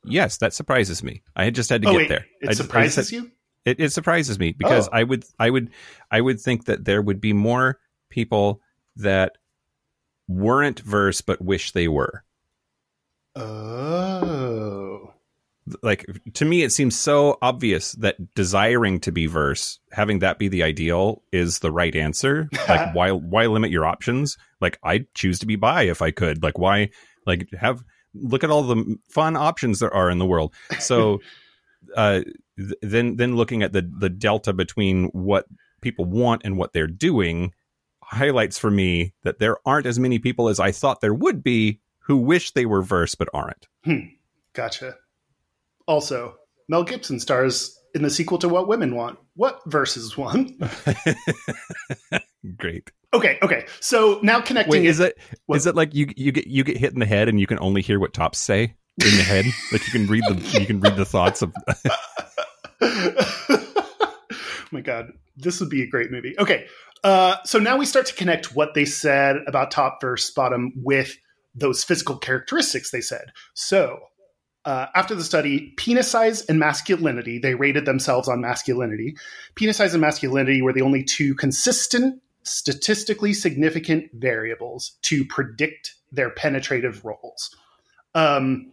Yes, that surprises me. I had just had to oh get wait, there. it I I just surprises you. It, it surprises me because Oh. I would I would I would think that there would be more people that weren't verse but wish they were. Oh, Like to me, it seems so obvious that desiring to be verse, having that be the ideal, is the right answer. Like why why limit your options? Like I'd choose to be bi if I could. Like why like have look at all the fun options there are in the world. So uh th- then then looking at the the delta between what people want and what they're doing highlights for me that there aren't as many people as I thought there would be who wish they were verse but aren't. gotcha. Also, Mel Gibson stars in the sequel to What Women Want. What versus one? Great. okay, okay. So now connecting Wait, is it What? is it like you you get you get hit in the head and you can only hear what tops say in the head? like you can read the you can read the thoughts of oh my god, this would be a great movie. Okay, uh, so now we start to connect what they said about top versus bottom with those physical characteristics they said. So uh, after the study, penis size and masculinity, they rated themselves on masculinity. Penis size and masculinity were the only two consistent, statistically significant variables to predict their penetrative roles. Um,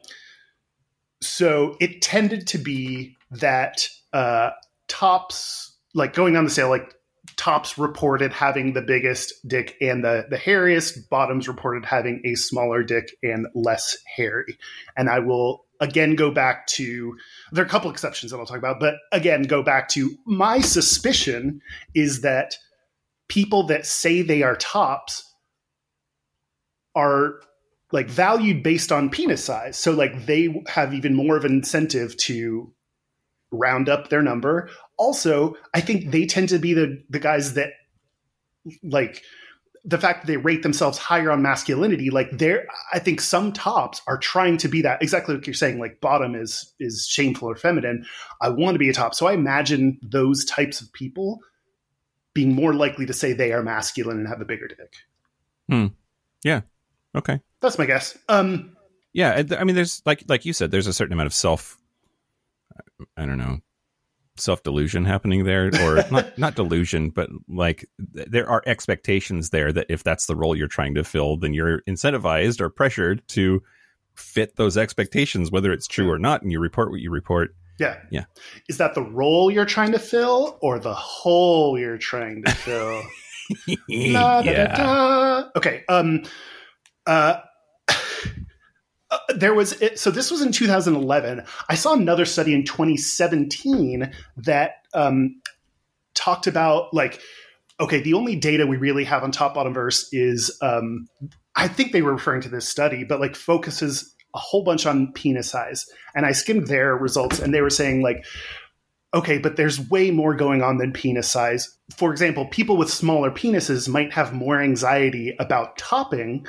so it tended to be that uh, tops, like going down the scale, like tops reported having the biggest dick and the the hairiest, bottoms reported having a smaller dick and less hairy. And I will again go back to there are a couple exceptions that I'll talk about, but again go back to my suspicion is that people that say they are tops are like valued based on penis size. So like they have even more of an incentive to round up their number. Also, I think they tend to be the the guys that like the fact that they rate themselves higher on masculinity like they're i think some tops are trying to be that exactly like you're saying like bottom is is shameful or feminine i want to be a top so i imagine those types of people being more likely to say they are masculine and have a bigger dick Hmm. Yeah. okay. that's my guess um Yeah, I I mean, there's like like you said, there's a certain amount of self. I don't know, self delusion happening there, or not not delusion, but like th- there are expectations there that if that's the role you're trying to fill, then you're incentivized or pressured to fit those expectations, whether it's true or not, and you report what you report. yeah Yeah. is that the role you're trying to fill or the hole you're trying to fill La, da, da, yeah, da. Okay. Um. Uh. Uh, there was so this was in 2011. I saw another study in 2017 that um, talked about like okay, the only data we really have on top bottom verse is um, I think they were referring to this study, but like focuses a whole bunch on penis size. And I skimmed their results and they were saying like okay, but there's way more going on than penis size. For example, people with smaller penises might have more anxiety about topping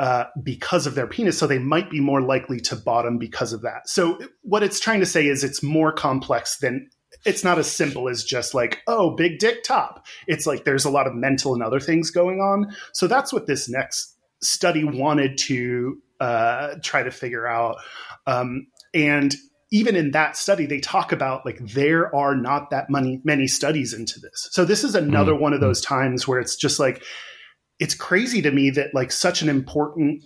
uh, because of their penis, so they might be more likely to bottom because of that. So, what it's trying to say is it's more complex than it's not as simple as just like, oh, big dick top. It's like there's a lot of mental and other things going on. So, that's what this next study wanted to uh, try to figure out. Um, and even in that study, they talk about like there are not that many many studies into this. So this is another mm-hmm. one of those times where it's just like it's crazy to me that like such an important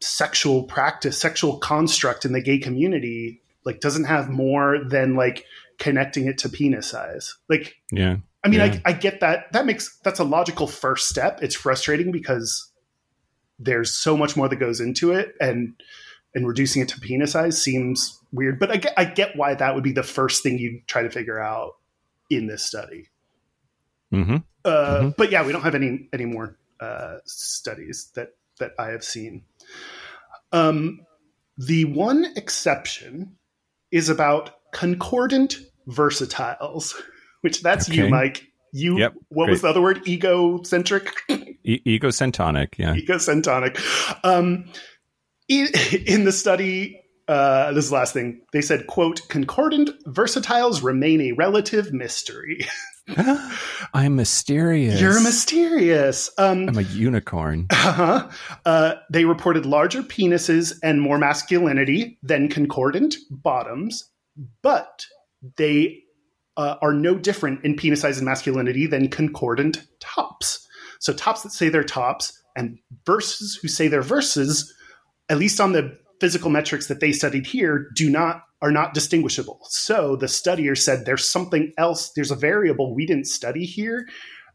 sexual practice, sexual construct in the gay community, like doesn't have more than like connecting it to penis size. Like, yeah. I mean, yeah. I, I get that. That makes that's a logical first step. It's frustrating because there's so much more that goes into it, and and reducing it to penis size seems weird. But I get, I get why that would be the first thing you try to figure out in this study. Mm-hmm. Uh, mm-hmm. But yeah, we don't have any any more uh, studies that that I have seen. Um, the one exception is about concordant versatiles, which that's okay. you, Mike. You, yep, what great. was the other word? Egocentric? E- egocentonic, yeah. Egocentonic. Um, in, in the study, uh, this is the last thing they said quote concordant versatiles remain a relative mystery i'm mysterious. You're mysterious. Um, i'm a unicorn. Uh-huh. uh, they reported larger penises and more masculinity than concordant bottoms but they uh, are no different in penis size and masculinity than concordant tops. So tops that say they're tops and verses who say they're verses at least on the physical metrics that they studied here do not are not distinguishable. So the studier said there's something else, there's a variable we didn't study here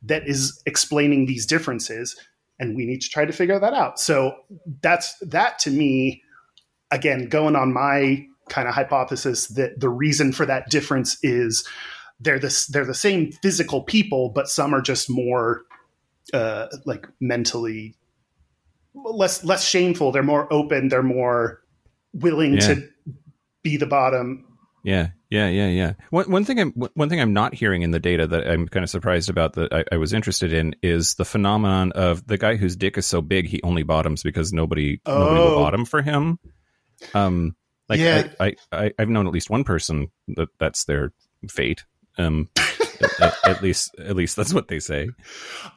that is explaining these differences and we need to try to figure that out. So that's that to me again going on my kind of hypothesis that the reason for that difference is they're the they're the same physical people but some are just more uh, like mentally less less shameful. They're more open. They're more willing yeah. to be the bottom. Yeah, yeah, yeah, yeah. One one thing I'm one thing I'm not hearing in the data that I'm kind of surprised about that I, I, was interested in is the phenomenon of the guy whose dick is so big he only bottoms because nobody oh. nobody will oh. bottom for him. Um, like yeah. I, I I've known at least one person that that's their fate. Um, at, at, least at least that's what they say.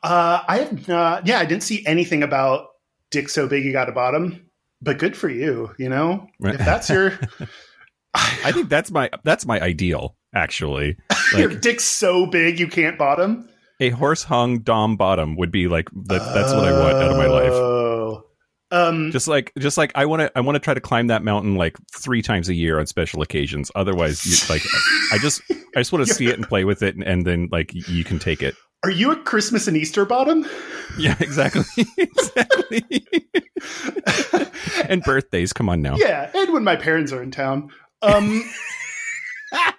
Uh, I have not. Yeah, I didn't see anything about dick so big you got a bottom. But good for you, you know. If that's your, I think that's my that's my ideal actually. Like, your dick's so big you can't bottom. A horse hung dom bottom would be like that, that's what I want out of my life. Oh. Um, just like just like I want to I want to try to climb that mountain like three times a year on special occasions. Otherwise, you, like I just I just want to see it and play with it, and, and then like you can take it. Are you a Christmas and Easter bottom? Yeah, exactly. exactly. and birthdays, come on now. Yeah, and when my parents are in town. Um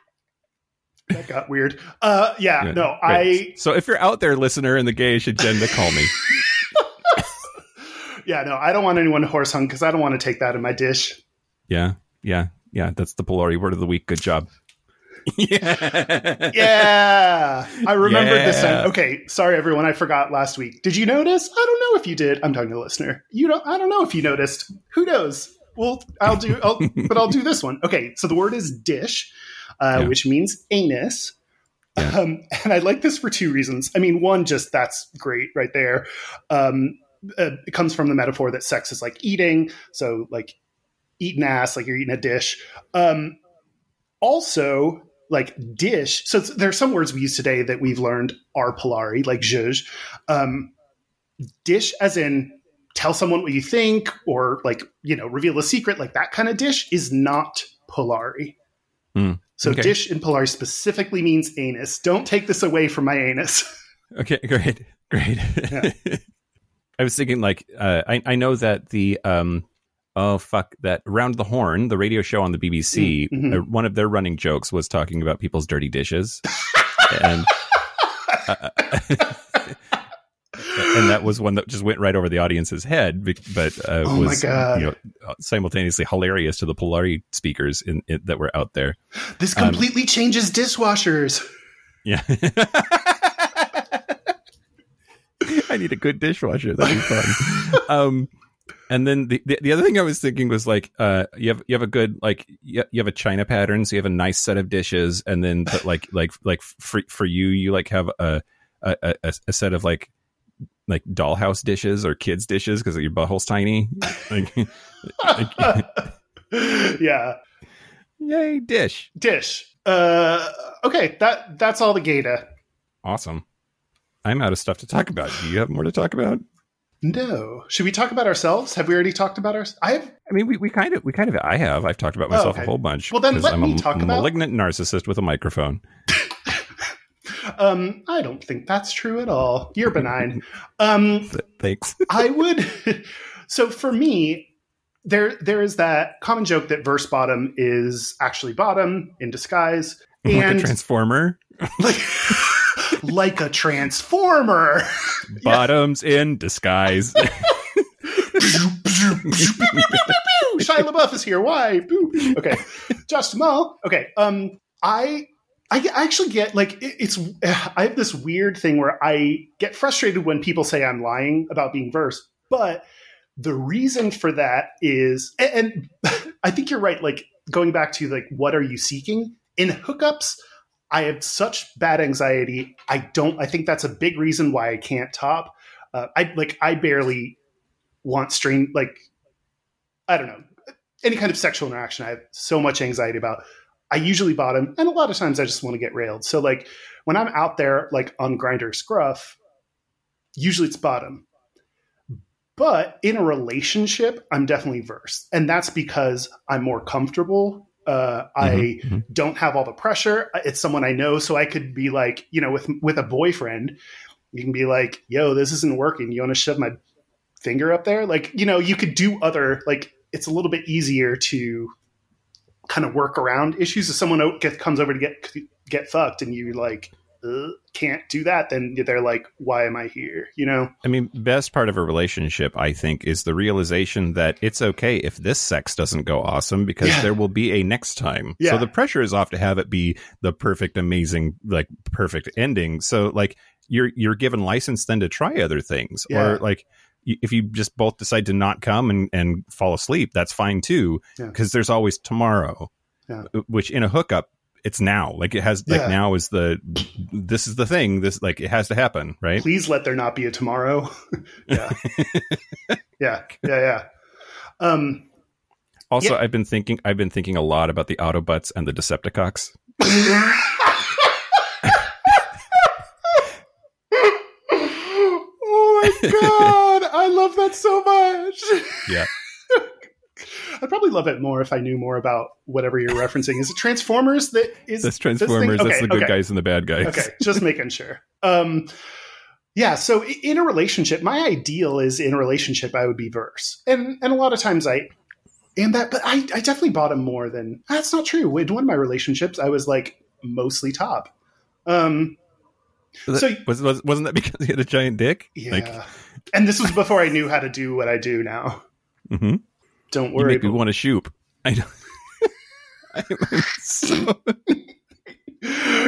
That got weird. Uh yeah, yeah no, right. I So if you're out there, listener in the gayish agenda, call me. yeah, no, I don't want anyone horse hung because I don't want to take that in my dish. Yeah, yeah, yeah. That's the Polari word of the week. Good job. yeah. yeah. I remembered yeah. this time. Okay, sorry everyone, I forgot last week. Did you notice? I don't know if you did. I'm talking to the listener. You don't I don't know if you noticed. Who knows? Well, I'll do I'll, but I'll do this one. Okay, so the word is dish, uh, yeah. which means anus. Um, and I like this for two reasons. I mean, one, just that's great right there. Um, uh, it comes from the metaphor that sex is like eating. So, like, eating ass, like you're eating a dish. Um, also, like dish. So there are some words we use today that we've learned are Polari, like zhuzh. Um, dish, as in tell someone what you think or like, you know, reveal a secret, like that kind of dish is not Polari. Mm, so okay. dish in Polari specifically means anus. Don't take this away from my anus. Okay, great. Great. Yeah. I was thinking like uh, I, I know that the um, oh fuck that round the horne the radio show on the bbc Mhm. uh, one of their running jokes was talking about people's dirty dishes and uh, and that was one that just went right over the audience's head but uh, Oh was you know simultaneously hilarious to the polari speakers in, in that were out there. This Um, completely changes dishwashers. yeah. I need a good dishwasher. That'd be fun. Um and then the, the, the other thing I was thinking was like, uh, you have you have a good like you, you have a china pattern, so you have a nice set of dishes, and then but like like like for for you, you like have a a, a, a set of like like dollhouse dishes or kids dishes because your butthole's tiny. Like, like, yeah. yay, dish, Dish. Uh, okay, that that's all the Gata. awesome. I'm out of stuff to talk about. Do you have more to talk about? No. Should we talk about ourselves? Have we already talked about ourselves? I have. I mean, we, we kind of we kind of I have I've talked about Oh, myself okay. a whole bunch. Well, then let I'm me a talk about- malignant narcissist with a microphone. Um, I don't think that's true at all. You're benign. Um, Thanks. I would. So for me, there there is that common joke that verse bottom is actually bottom in disguise, like a transformer. like like a transformer. Bottoms in disguise. Shia LaBeouf is here. Why? Okay, Josh Jamal. Okay. Um, I. I actually get like it- it's. I have this weird thing where I get frustrated when people say I'm lying about being verse, but the reason for that is, and, and I think you're right. Like going back to like, what are you seeking in hookups? I have such bad anxiety. I don't. I think that's a big reason why I can't top. Uh, I like. I barely want strain like I don't know any kind of sexual interaction. I have so much anxiety about. I usually bottom, and a lot of times I just want to get railed. So like when I'm out there like on Grindr Scruff, usually it's bottom. But in a relationship, I'm definitely verse, and that's because I'm more comfortable. Uh, I Mhm, mhm. don't have all the pressure. It's someone I know, so I could be like, you know, with with a boyfriend, you can be like, "Yo, this isn't working. You want to shove my finger up there?" Like, you know, you could do other like. It's a little bit easier to kind of work around issues. If someone o- get, comes over to get get fucked, and you like can't do that, then they're like, "Why am I here?" You know? I mean, best part of a relationship, I think, is the realization that it's okay if this sex doesn't go awesome because Yeah. there will be a next time. Yeah. So the pressure is off to have it be the perfect, amazing, like perfect ending. So like you're you're given license then to try other things, Yeah. or like if you just both decide to not come and, and fall asleep, that's fine too, Yeah. because there's always tomorrow. Yeah. Which in a hookup, it's now. Like it has like Yeah. now is the this is the thing. This like it has to happen, right? Please let there not be a tomorrow. yeah, yeah, yeah, yeah. Um, Also, Yeah. I've been thinking. I've been thinking a lot about the Autobots and the Decepticocks. god, I love that so much. Yeah. I'd probably love it more if I knew more about whatever you're referencing. Is it Transformers that is That's? Transformers. that's the good okay. guys and the bad guys. Okay, just making sure. Um, yeah, so in a relationship, my ideal is in a relationship I would be verse, and and a lot of times I am that, but I, I definitely bottom more than that's not true. In one of my relationships, I was like mostly top. Um, Was, So- that- was, was wasn't that because he had a giant dick? yeah, Like, and this was before I knew how to do what I do now. mhm. Don't you worry. make me want to shoot. I know. I'm so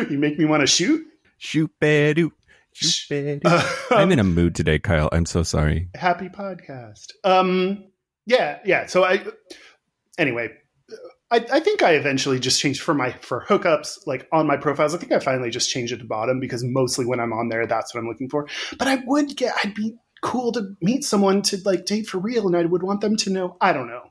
you make me want to shoot. shoot badoo. Shoot badoo. Uh, I'm in a mood today, Kyle. I'm so sorry. happy podcast. Um, yeah, yeah. So I, anyway, I, I think I eventually just changed for my for hookups like on my profiles. I think I finally just changed it to bottom because mostly when I'm on there, that's what I'm looking for. But I would get, I'd be cool to meet someone to like date for real, and I would want them to know. I don't know.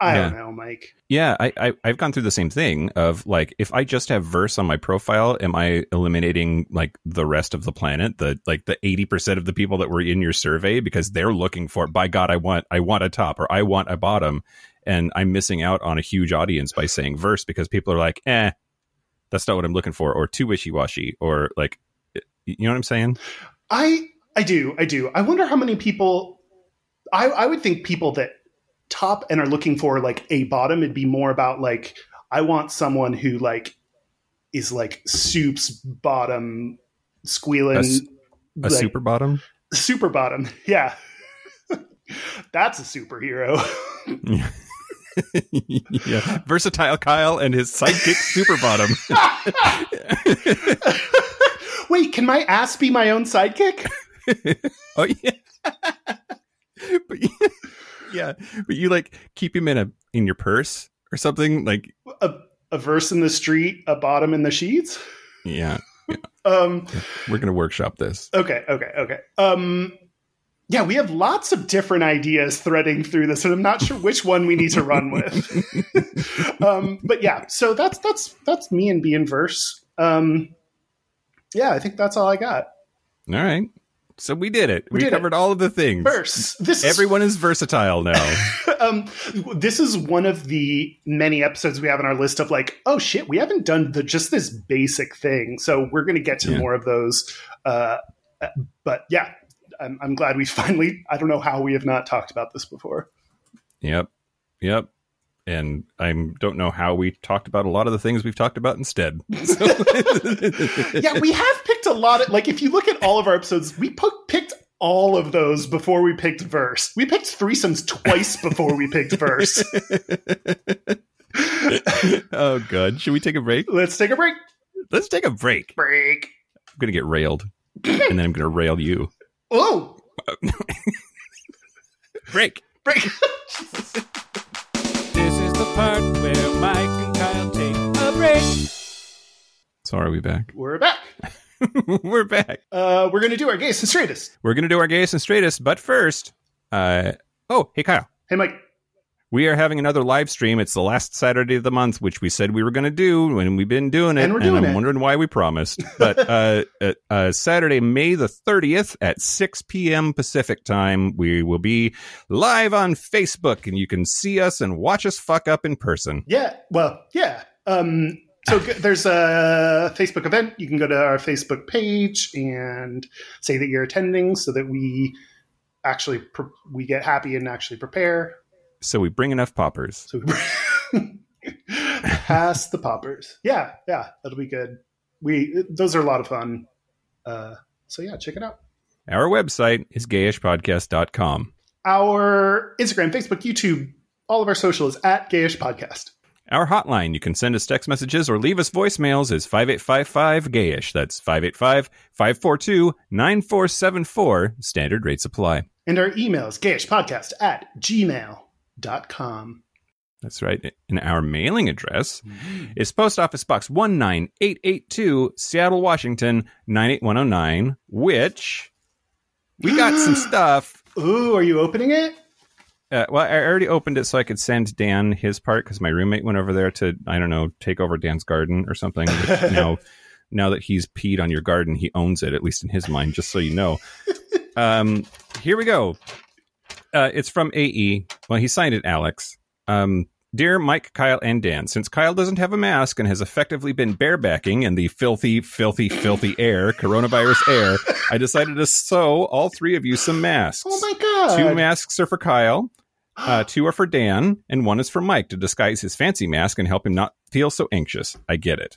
I don't know, Mike. Yeah, I, I I've gone through the same thing of like if I just have verse on my profile, am I eliminating like the rest of the planet, the like the eighty percent of the people that were in your survey because they're looking for by God, I want I want a top or I want a bottom, and I'm missing out on a huge audience by saying verse because people are like, eh, that's not what I'm looking for, or too wishy washy, or like, you know what I'm saying? I I do, I do. I wonder how many people. I I would think people that top and are looking for like a bottom, it'd be more about like I want someone who like is like soup's bottom squealing A A like, super bottom. super bottom. Yeah. That's a superhero. yeah. Versatile Kyle and his sidekick Super Bottom. Wait, can my ass be my own sidekick? oh yeah. but you- yeah, but you like keep him in a in your purse or something like A, a verse in the street, a bottom in the sheets. yeah. Um, We're gonna workshop this. okay, okay, okay. Um, yeah, we have lots of different ideas threading through this, and I'm not sure which one we need to run with. um, but yeah, so that's that's that's me and being verse. Um, yeah, I think that's all I got. All right. So we did it. We We, did it. covered all of the things. Verse. This is Everyone is versatile now. um, this is one of the many episodes we have on our list of like, oh shit, we haven't done the, just this basic thing. So we're going to get to Yeah. more of those. Uh, but yeah, I'm, I'm glad we finally. I don't know how we have not talked about this before. Yep. Yep. And I don't know how we talked about a lot of the things we've talked about instead. So- Yeah, we have picked a lot of like. If you look at all of our episodes, we pu- picked all of those before we picked verse. We picked threesomes twice before we picked verse. oh, good. Should we take a break? Let's take a break. Let's take a break. Break. I'm going to get railed. and then I'm going to rail you. Oh, Break. break. This is the part where Mike and Kyle take a break. So are we back? We're back. We're back. Uh, we're gonna do our gays and straightest. We're going to do our gayest and straightest, but first, uh, oh, hey, Kyle. Hey, Mike. We are having another live stream. It's the last Saturday of the month, which we said we were going to do, and we've been doing it. And we're doing I'm it. wondering why we promised. But uh, uh, uh, Saturday, May the 30th at 6 p.m. Pacific time, we will be live on Facebook, and you can see us and watch us fuck up in person. Yeah. Well, yeah. Um, so there's a Facebook event. You can go to our Facebook page and say that you're attending, so that we actually pre- we get happy and actually prepare. So we bring enough poppers. So we pass the poppers. Yeah, yeah, that'll be good. We those are a lot of fun. Uh, so yeah, check it out. Our website is gayishpodcast.com. Our Instagram, Facebook, YouTube, all of our social is at Gayish Podcast. Our hotline, you can send us text messages or leave us voicemails, is 5855 gayish. That's 585 542 9474. Standard rate supply. And our email is gayishpodcast at gmail.com. That's right. And our mailing address is Post Office Box 19882, Seattle, Washington 98109, which we got some stuff. Ooh, are you opening it? Uh, well, I already opened it so I could send Dan his part because my roommate went over there to, I don't know, take over Dan's garden or something. Now, now that he's peed on your garden, he owns it, at least in his mind, just so you know. Um, here we go. Uh, it's from AE. Well, he signed it Alex. Um, Dear Mike, Kyle, and Dan, since Kyle doesn't have a mask and has effectively been barebacking in the filthy, filthy, filthy air, coronavirus air, I decided to sew all three of you some masks. Oh my god. Two masks are for Kyle, uh, two are for Dan, and one is for Mike to disguise his fancy mask and help him not feel so anxious. I get it.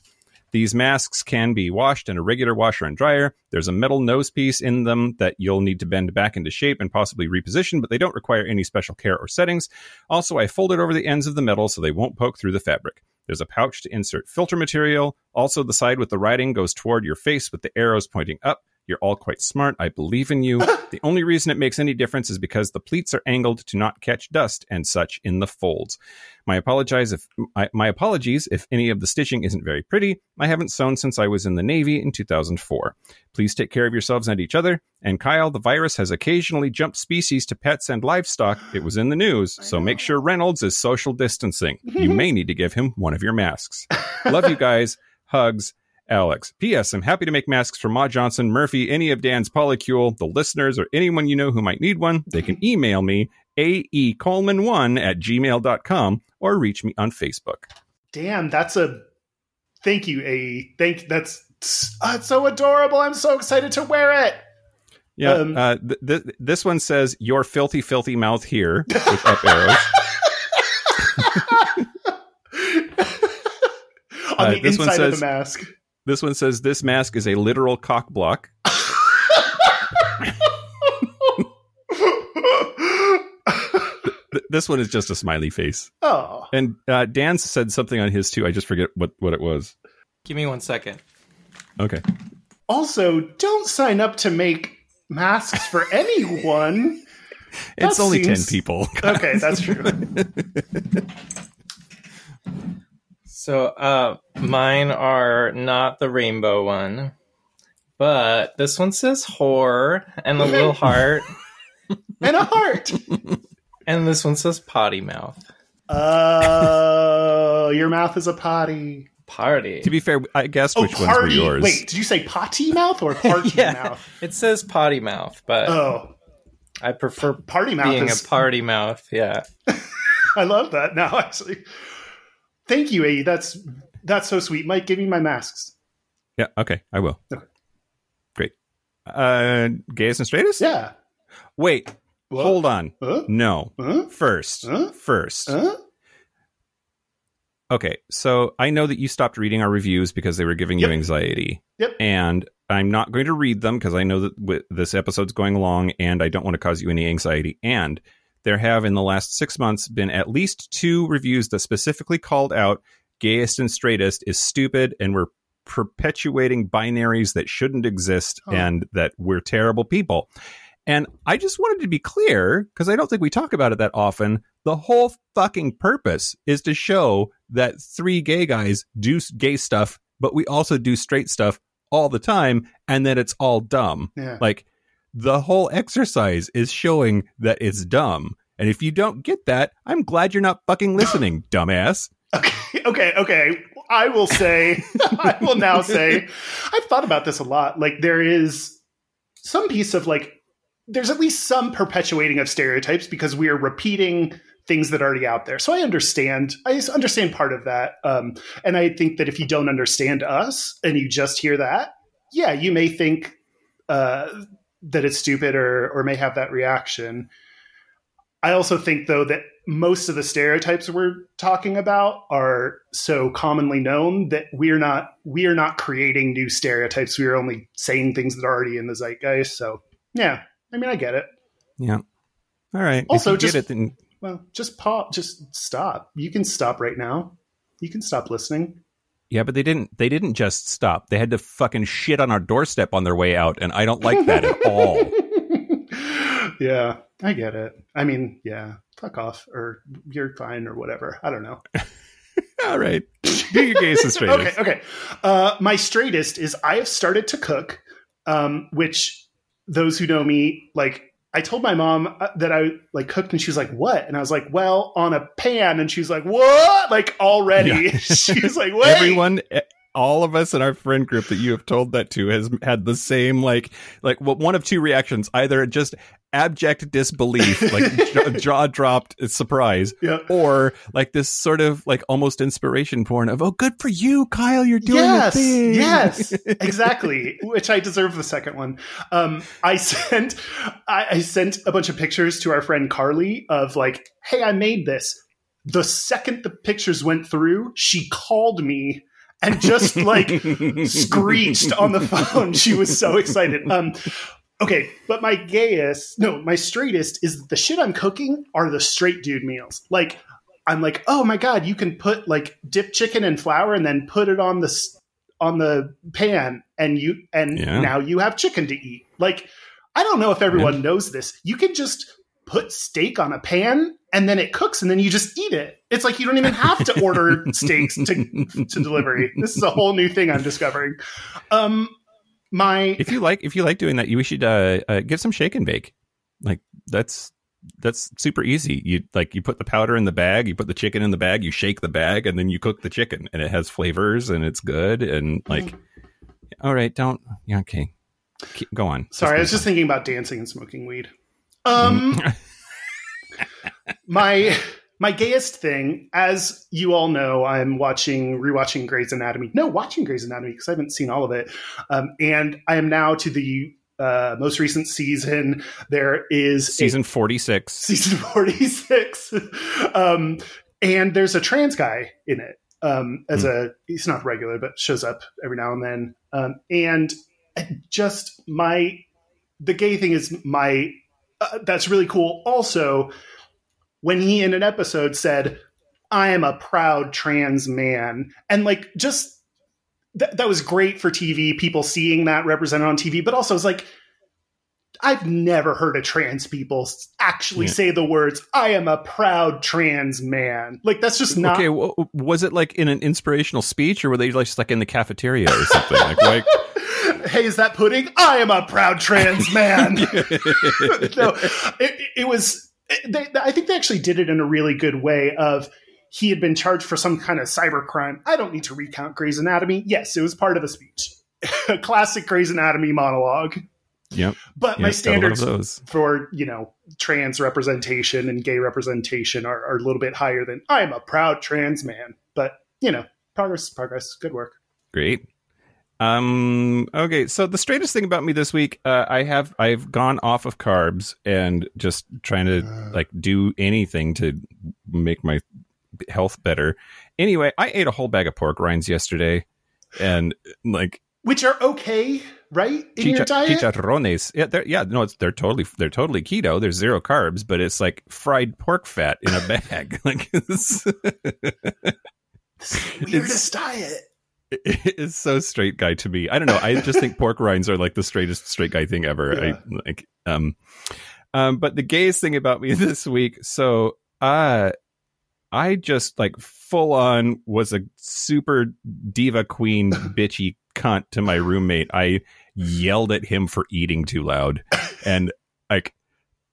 These masks can be washed in a regular washer and dryer. There's a metal nose piece in them that you'll need to bend back into shape and possibly reposition, but they don't require any special care or settings. Also, I folded over the ends of the metal so they won't poke through the fabric. There's a pouch to insert filter material. Also, the side with the writing goes toward your face with the arrows pointing up. You're all quite smart. I believe in you. the only reason it makes any difference is because the pleats are angled to not catch dust and such in the folds. My apologize if my, my apologies if any of the stitching isn't very pretty. I haven't sewn since I was in the Navy in 2004. Please take care of yourselves and each other. And Kyle, the virus has occasionally jumped species to pets and livestock. It was in the news, so make sure Reynolds is social distancing. You may need to give him one of your masks. Love you guys. Hugs. Alex. P.S. I'm happy to make masks for Ma Johnson, Murphy, any of Dan's polycule, the listeners, or anyone you know who might need one. They can email me, aecoleman1 at gmail.com, or reach me on Facebook. Damn, that's a thank you, A. Thank that's uh, it's so adorable. I'm so excited to wear it. Yeah, Um, uh, th- th- this one says, Your filthy, filthy mouth here, with up arrows. On Uh, the this one inside of the mask. This one says this mask is a literal cock block. This one is just a smiley face. oh, And uh, Dan said something on his too. I just forget what, what it was. Give me one second. Okay. also, don't sign up to make masks for anyone. It's That only seems- 10 people. Okay, that's true. So, uh, mine are not the rainbow one, but this one says whore and a little heart, and a heart. and this one says potty mouth. Oh, your mouth is a potty. Party. to be fair, I guessed Oh, which ones were yours. Wait, did you say potty mouth or party yeah, mouth? it says potty mouth, but Oh, I prefer party mouth being is. a party mouth. Yeah. I love that now. Actually, thank you, A. That's that's so sweet. Mike, give me my masks. Yeah, okay, I will. Okay. Great. Uh, gayest and straightest? Yeah. Wait, What? hold on. Huh? No. Huh? First. Huh? First. Okay, so I know that you stopped reading our reviews because they were giving Yep. you anxiety. Yep. And I'm not going to read them because I know that w- this episode's going along and I don't want to cause you any anxiety. And there have, in the last six months, been at least two reviews that specifically called out gayest and straightest is stupid and we're perpetuating binaries that shouldn't exist Oh. and that we're terrible people. And I just wanted to be clear because I don't think we talk about it that often. The whole fucking purpose is to show that three gay guys do gay stuff, but we also do straight stuff all the time, and that it's all dumb. Yeah. Like the whole exercise is showing that it's dumb. And if you don't get that, I'm glad you're not fucking listening, dumbass. Okay, okay, okay. I will say, I will now say, I've thought about this a lot. Like, there is some piece of like, there's at least some perpetuating of stereotypes because we are repeating things that are already out there. So I understand, I understand part of that. Um, and I think that if you don't understand us and you just hear that, yeah, you may think uh, that it's stupid or or may have that reaction. I also think though that most of the stereotypes we're talking about are so commonly known that we're not we are not creating new stereotypes. We are only saying things that are already in the zeitgeist. So yeah, I mean I get it. Yeah. All right. Also, just- get it, then Well, just pause. Just stop. You can stop right now. You can stop listening. yeah, but they didn't. They didn't just stop. They had to fucking shit on our doorstep on their way out, and I don't like that at all. yeah, I get it. I mean, yeah, fuck off, or you're fine, or whatever. I don't know. All right. Do your gays and straightest. okay, okay. Uh, my straightest is I have started to cook, um, which those who know me, like, I told my mom uh, that I like cooked, and she was like, "What?" And I was like, "Well, on a pan." And she's like, "What?" Like already, Yeah. she's like, "Wait." Everyone, all of us in our friend group that you have told that to has had the same like like well, one of two reactions: either just abject disbelief, like jaw, jaw dropped surprise, Yeah. or like this sort of like almost inspiration porn of "Oh, good for you, Kyle! You're doing yes, a thing." yes, exactly. Which I deserve the second one. Um, I sent, I, I sent a bunch of pictures to our friend Carly of like, "Hey, I made this." The second the pictures went through, she called me and just like screeched on the phone. She was so excited. Um, okay, but my gayest, no, my straightest is the shit I'm cooking are the straight dude meals. Like, I'm like, oh my god, you can put like dip chicken in flour and then put it on the on the pan, and you and Yeah. now you have chicken to eat. Like, I don't know if everyone knows this. You can just put steak on a pan and then it cooks and then you just eat it. It's like you don't even have to order steaks to to delivery. This is a whole new thing I'm discovering. Um, my if you like if you like doing that, you should uh, uh, get some shake and bake. Like that's that's super easy. You like you put the powder in the bag, you put the chicken in the bag, you shake the bag, and then you cook the chicken, and it has flavors and it's good. And like, all right, don't yeah, okay, Keep, go on. sorry, I was just thinking about dancing and smoking weed. Um, my my gayest thing, as you all know, I'm watching rewatching Grey's Anatomy. No, watching Grey's Anatomy because I haven't seen all of it, um, and I am now to the uh, most recent season. There is season forty six. season 46 um and there's a trans guy in it um, as a he's not regular but shows up every now and then um, and just my the gay thing is my uh, that's really cool also when he in an episode said i am a proud trans man and like just th- that was great for tv people seeing that represented on tv but also it's like I've never heard a trans people actually Yeah. say the words "I am a proud trans man." Like that's just not. okay, w- was it like in an inspirational speech, or were they just like in the cafeteria or something? like, like hey, is that pudding? I am a proud trans man. no, it, it was. They, I think they actually did it in a really good way. Of he had been charged for some kind of cyber crime. I don't need to recount Grey's Anatomy. Yes, it was part of a speech, a classic Grey's Anatomy monologue. yep, But yep, my got a lot of standards for you know trans representation and gay representation are, are a little bit higher than I am a proud trans man. But you know, progress, progress, good work. Great. Um. Okay. So the straightest thing about me this week, uh, I have I've gone off of carbs and just trying to like do anything to make my health better. Anyway, I ate a whole bag of pork rinds yesterday, and like Which are okay, right? In your diet. chicharrones. Yeah, they're, yeah, no, it's they're totally they're totally keto. There's zero carbs, but it's like fried pork fat in a bag. like it's, Weirdest diet. it's so straight guy to me. I don't know. I just think pork rinds are like the straightest straight guy thing ever. Yeah. I like um um but the gayest thing about me this week, so uh I just like full on was a super diva queen bitchy cunt to my roommate. I yelled at him for eating too loud. And like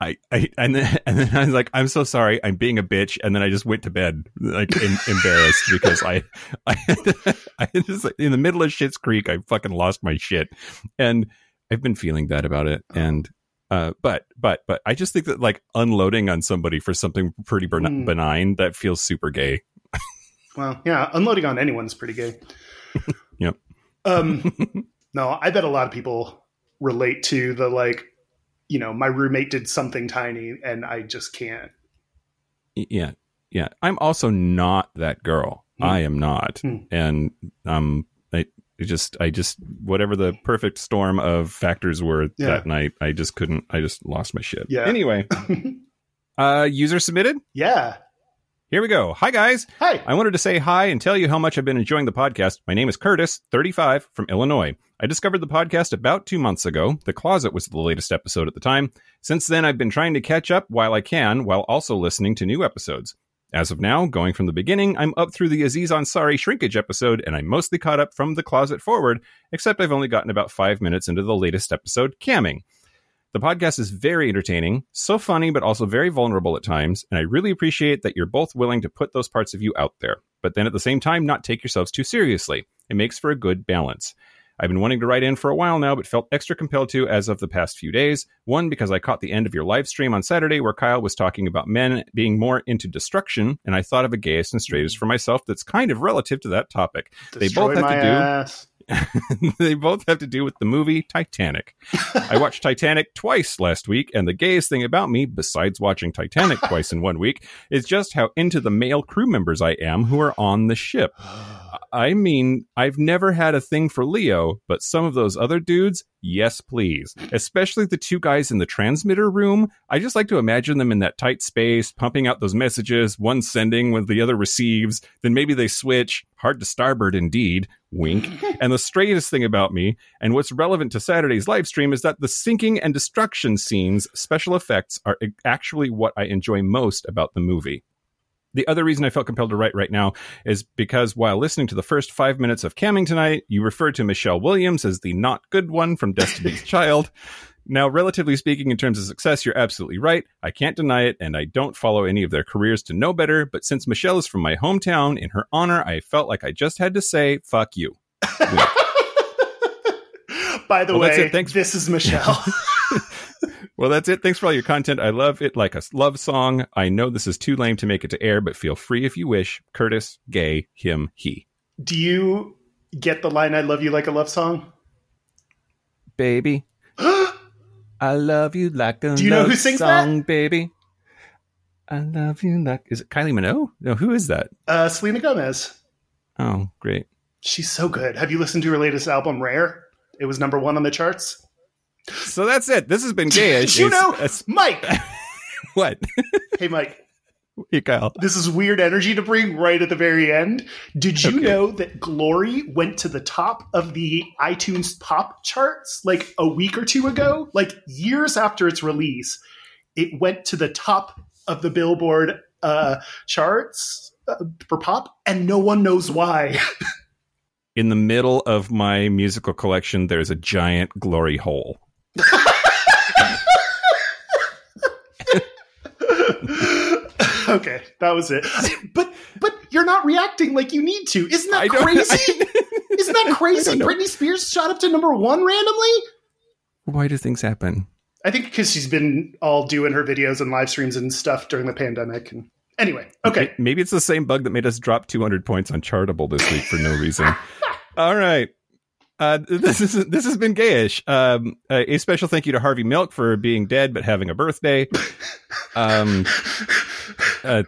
I, I and then and then I was like, I'm so sorry, I'm being a bitch, and then I just went to bed like in, embarrassed because I, I, I just in the middle of Schitt's Creek, I fucking lost my shit, and I've been feeling bad about it, and uh, but but but I just think that like unloading on somebody for something pretty ben- Mm. benign that feels super gay. Well, yeah, unloading on anyone's pretty gay. Yep. Um, no, I bet a lot of people relate to the like, you know, my roommate did something tiny and I just can't. Yeah yeah i'm also not that girl Hmm. i am not Hmm. and um i it just i just whatever the perfect storm of factors were Yeah. that night i just couldn't i just lost my shit Yeah. anyway uh user submitted yeah. Here we go hi guys Hi. I wanted to say hi and tell you how much I've been enjoying the podcast. My name is Curtis, 35, from Illinois. I discovered the podcast about two months ago. The Closet was the latest episode at the time. Since then, I've been trying to catch up while I can, while also listening to new episodes. As of now, going from the beginning, I'm up through the Aziz Ansari shrinkage episode, and I'm mostly caught up from the closet forward, except I've only gotten about five minutes into the latest episode, camming. The podcast is very entertaining, so funny, but also very vulnerable at times, and I really appreciate that you're both willing to put those parts of you out there, but then at the same time, not take yourselves too seriously. It makes for a good balance. I've been wanting to write in for a while now, but felt extra compelled to as of the past few days. One, because I caught the end of your live stream on Saturday where Kyle was talking about men being more into destruction, and I thought of a gayest and straightest for myself that's kind of relative to that topic. They both have to do- ass. they both have to do with the movie Titanic. I watched Titanic twice last week, and the gayest thing about me, besides watching Titanic twice in one week, is just how into the male crew members I am who are on the ship. I mean, I've never had a thing for Leo, but some of those other dudes, yes, please. Especially the two guys in the transmitter room. I just like to imagine them in that tight space, pumping out those messages, one sending when the other receives, then maybe they switch. Hard to starboard indeed. Wink. and the straightest thing about me, and what's relevant to Saturday's live stream, is that the sinking and destruction scenes, special effects, are actually what I enjoy most about the movie. The other reason I felt compelled to write right now is because while listening to the first five minutes of camming tonight, you referred to Michelle Williams as the not good one from Destiny's Child. Now, relatively speaking, in terms of success, you're absolutely right. I can't deny it, and I don't follow any of their careers to know better. But since Michelle is from my hometown, in her honor, I felt like I just had to say, fuck you. By the Well, way. Thanks. this is Michelle. Well, that's it. Thanks for all your content. I love it like a love song. I know this is too lame to make it to air, but feel free if you wish. Curtis, gay, him, he. Do you get the line "I love you like a love song"? Baby, I love you like a Do you know love who sings song, baby. I love you. Like, is it Kylie Minogue? No, who is that? Uh, Selena Gomez. Oh, great. She's so good. Have you listened to her latest album, Rare? It was number one on the charts. So that's it. This has been gayish. you know, it's- Mike. what? hey, Mike. hey, Kyle. This is weird energy to bring right at the very end. Did you Okay. know that Glory went to the top of the iTunes pop charts like a week or two ago? Like years after its release, it went to the top of the Billboard uh, charts uh, for pop, and no one knows why. In the middle of my musical collection, there's a giant glory hole. okay, that was it. But but you're not reacting like you need to. Isn't that I crazy? Isn't that crazy? Britney Spears shot up to number one randomly. Why do things happen? I think because she's been all doing her videos and live streams and stuff during the pandemic. And anyway, okay. Maybe it's the same bug that made us drop 200 points on Chartable this week for no reason. All right. Uh, this is this has been gayish. Um, uh, a special thank you to Harvey Milk for being dead but having a birthday. Um, uh,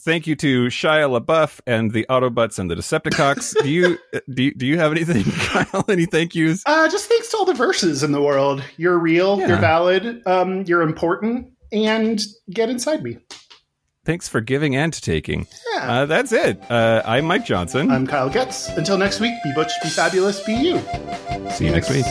thank you to Shia LaBeouf and the Autobots and the Decepticons. Do you do you, do you have anything, Kyle? Any thank yous? Uh, just thanks to all the verses in the world. You're real. Yeah. You're valid. Um, you're important. And get inside me. Thanks for giving and taking. Yeah. Uh, that's it. Uh, I'm Mike Johnson. I'm Kyle Getz. Until next week, be butch, be fabulous, be you. See you next week.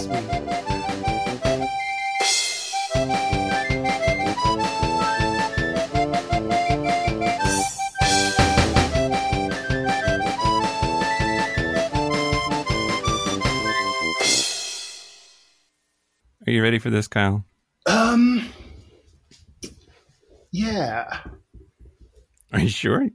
Are you ready for this, Kyle? Um. Yeah. Are you sure?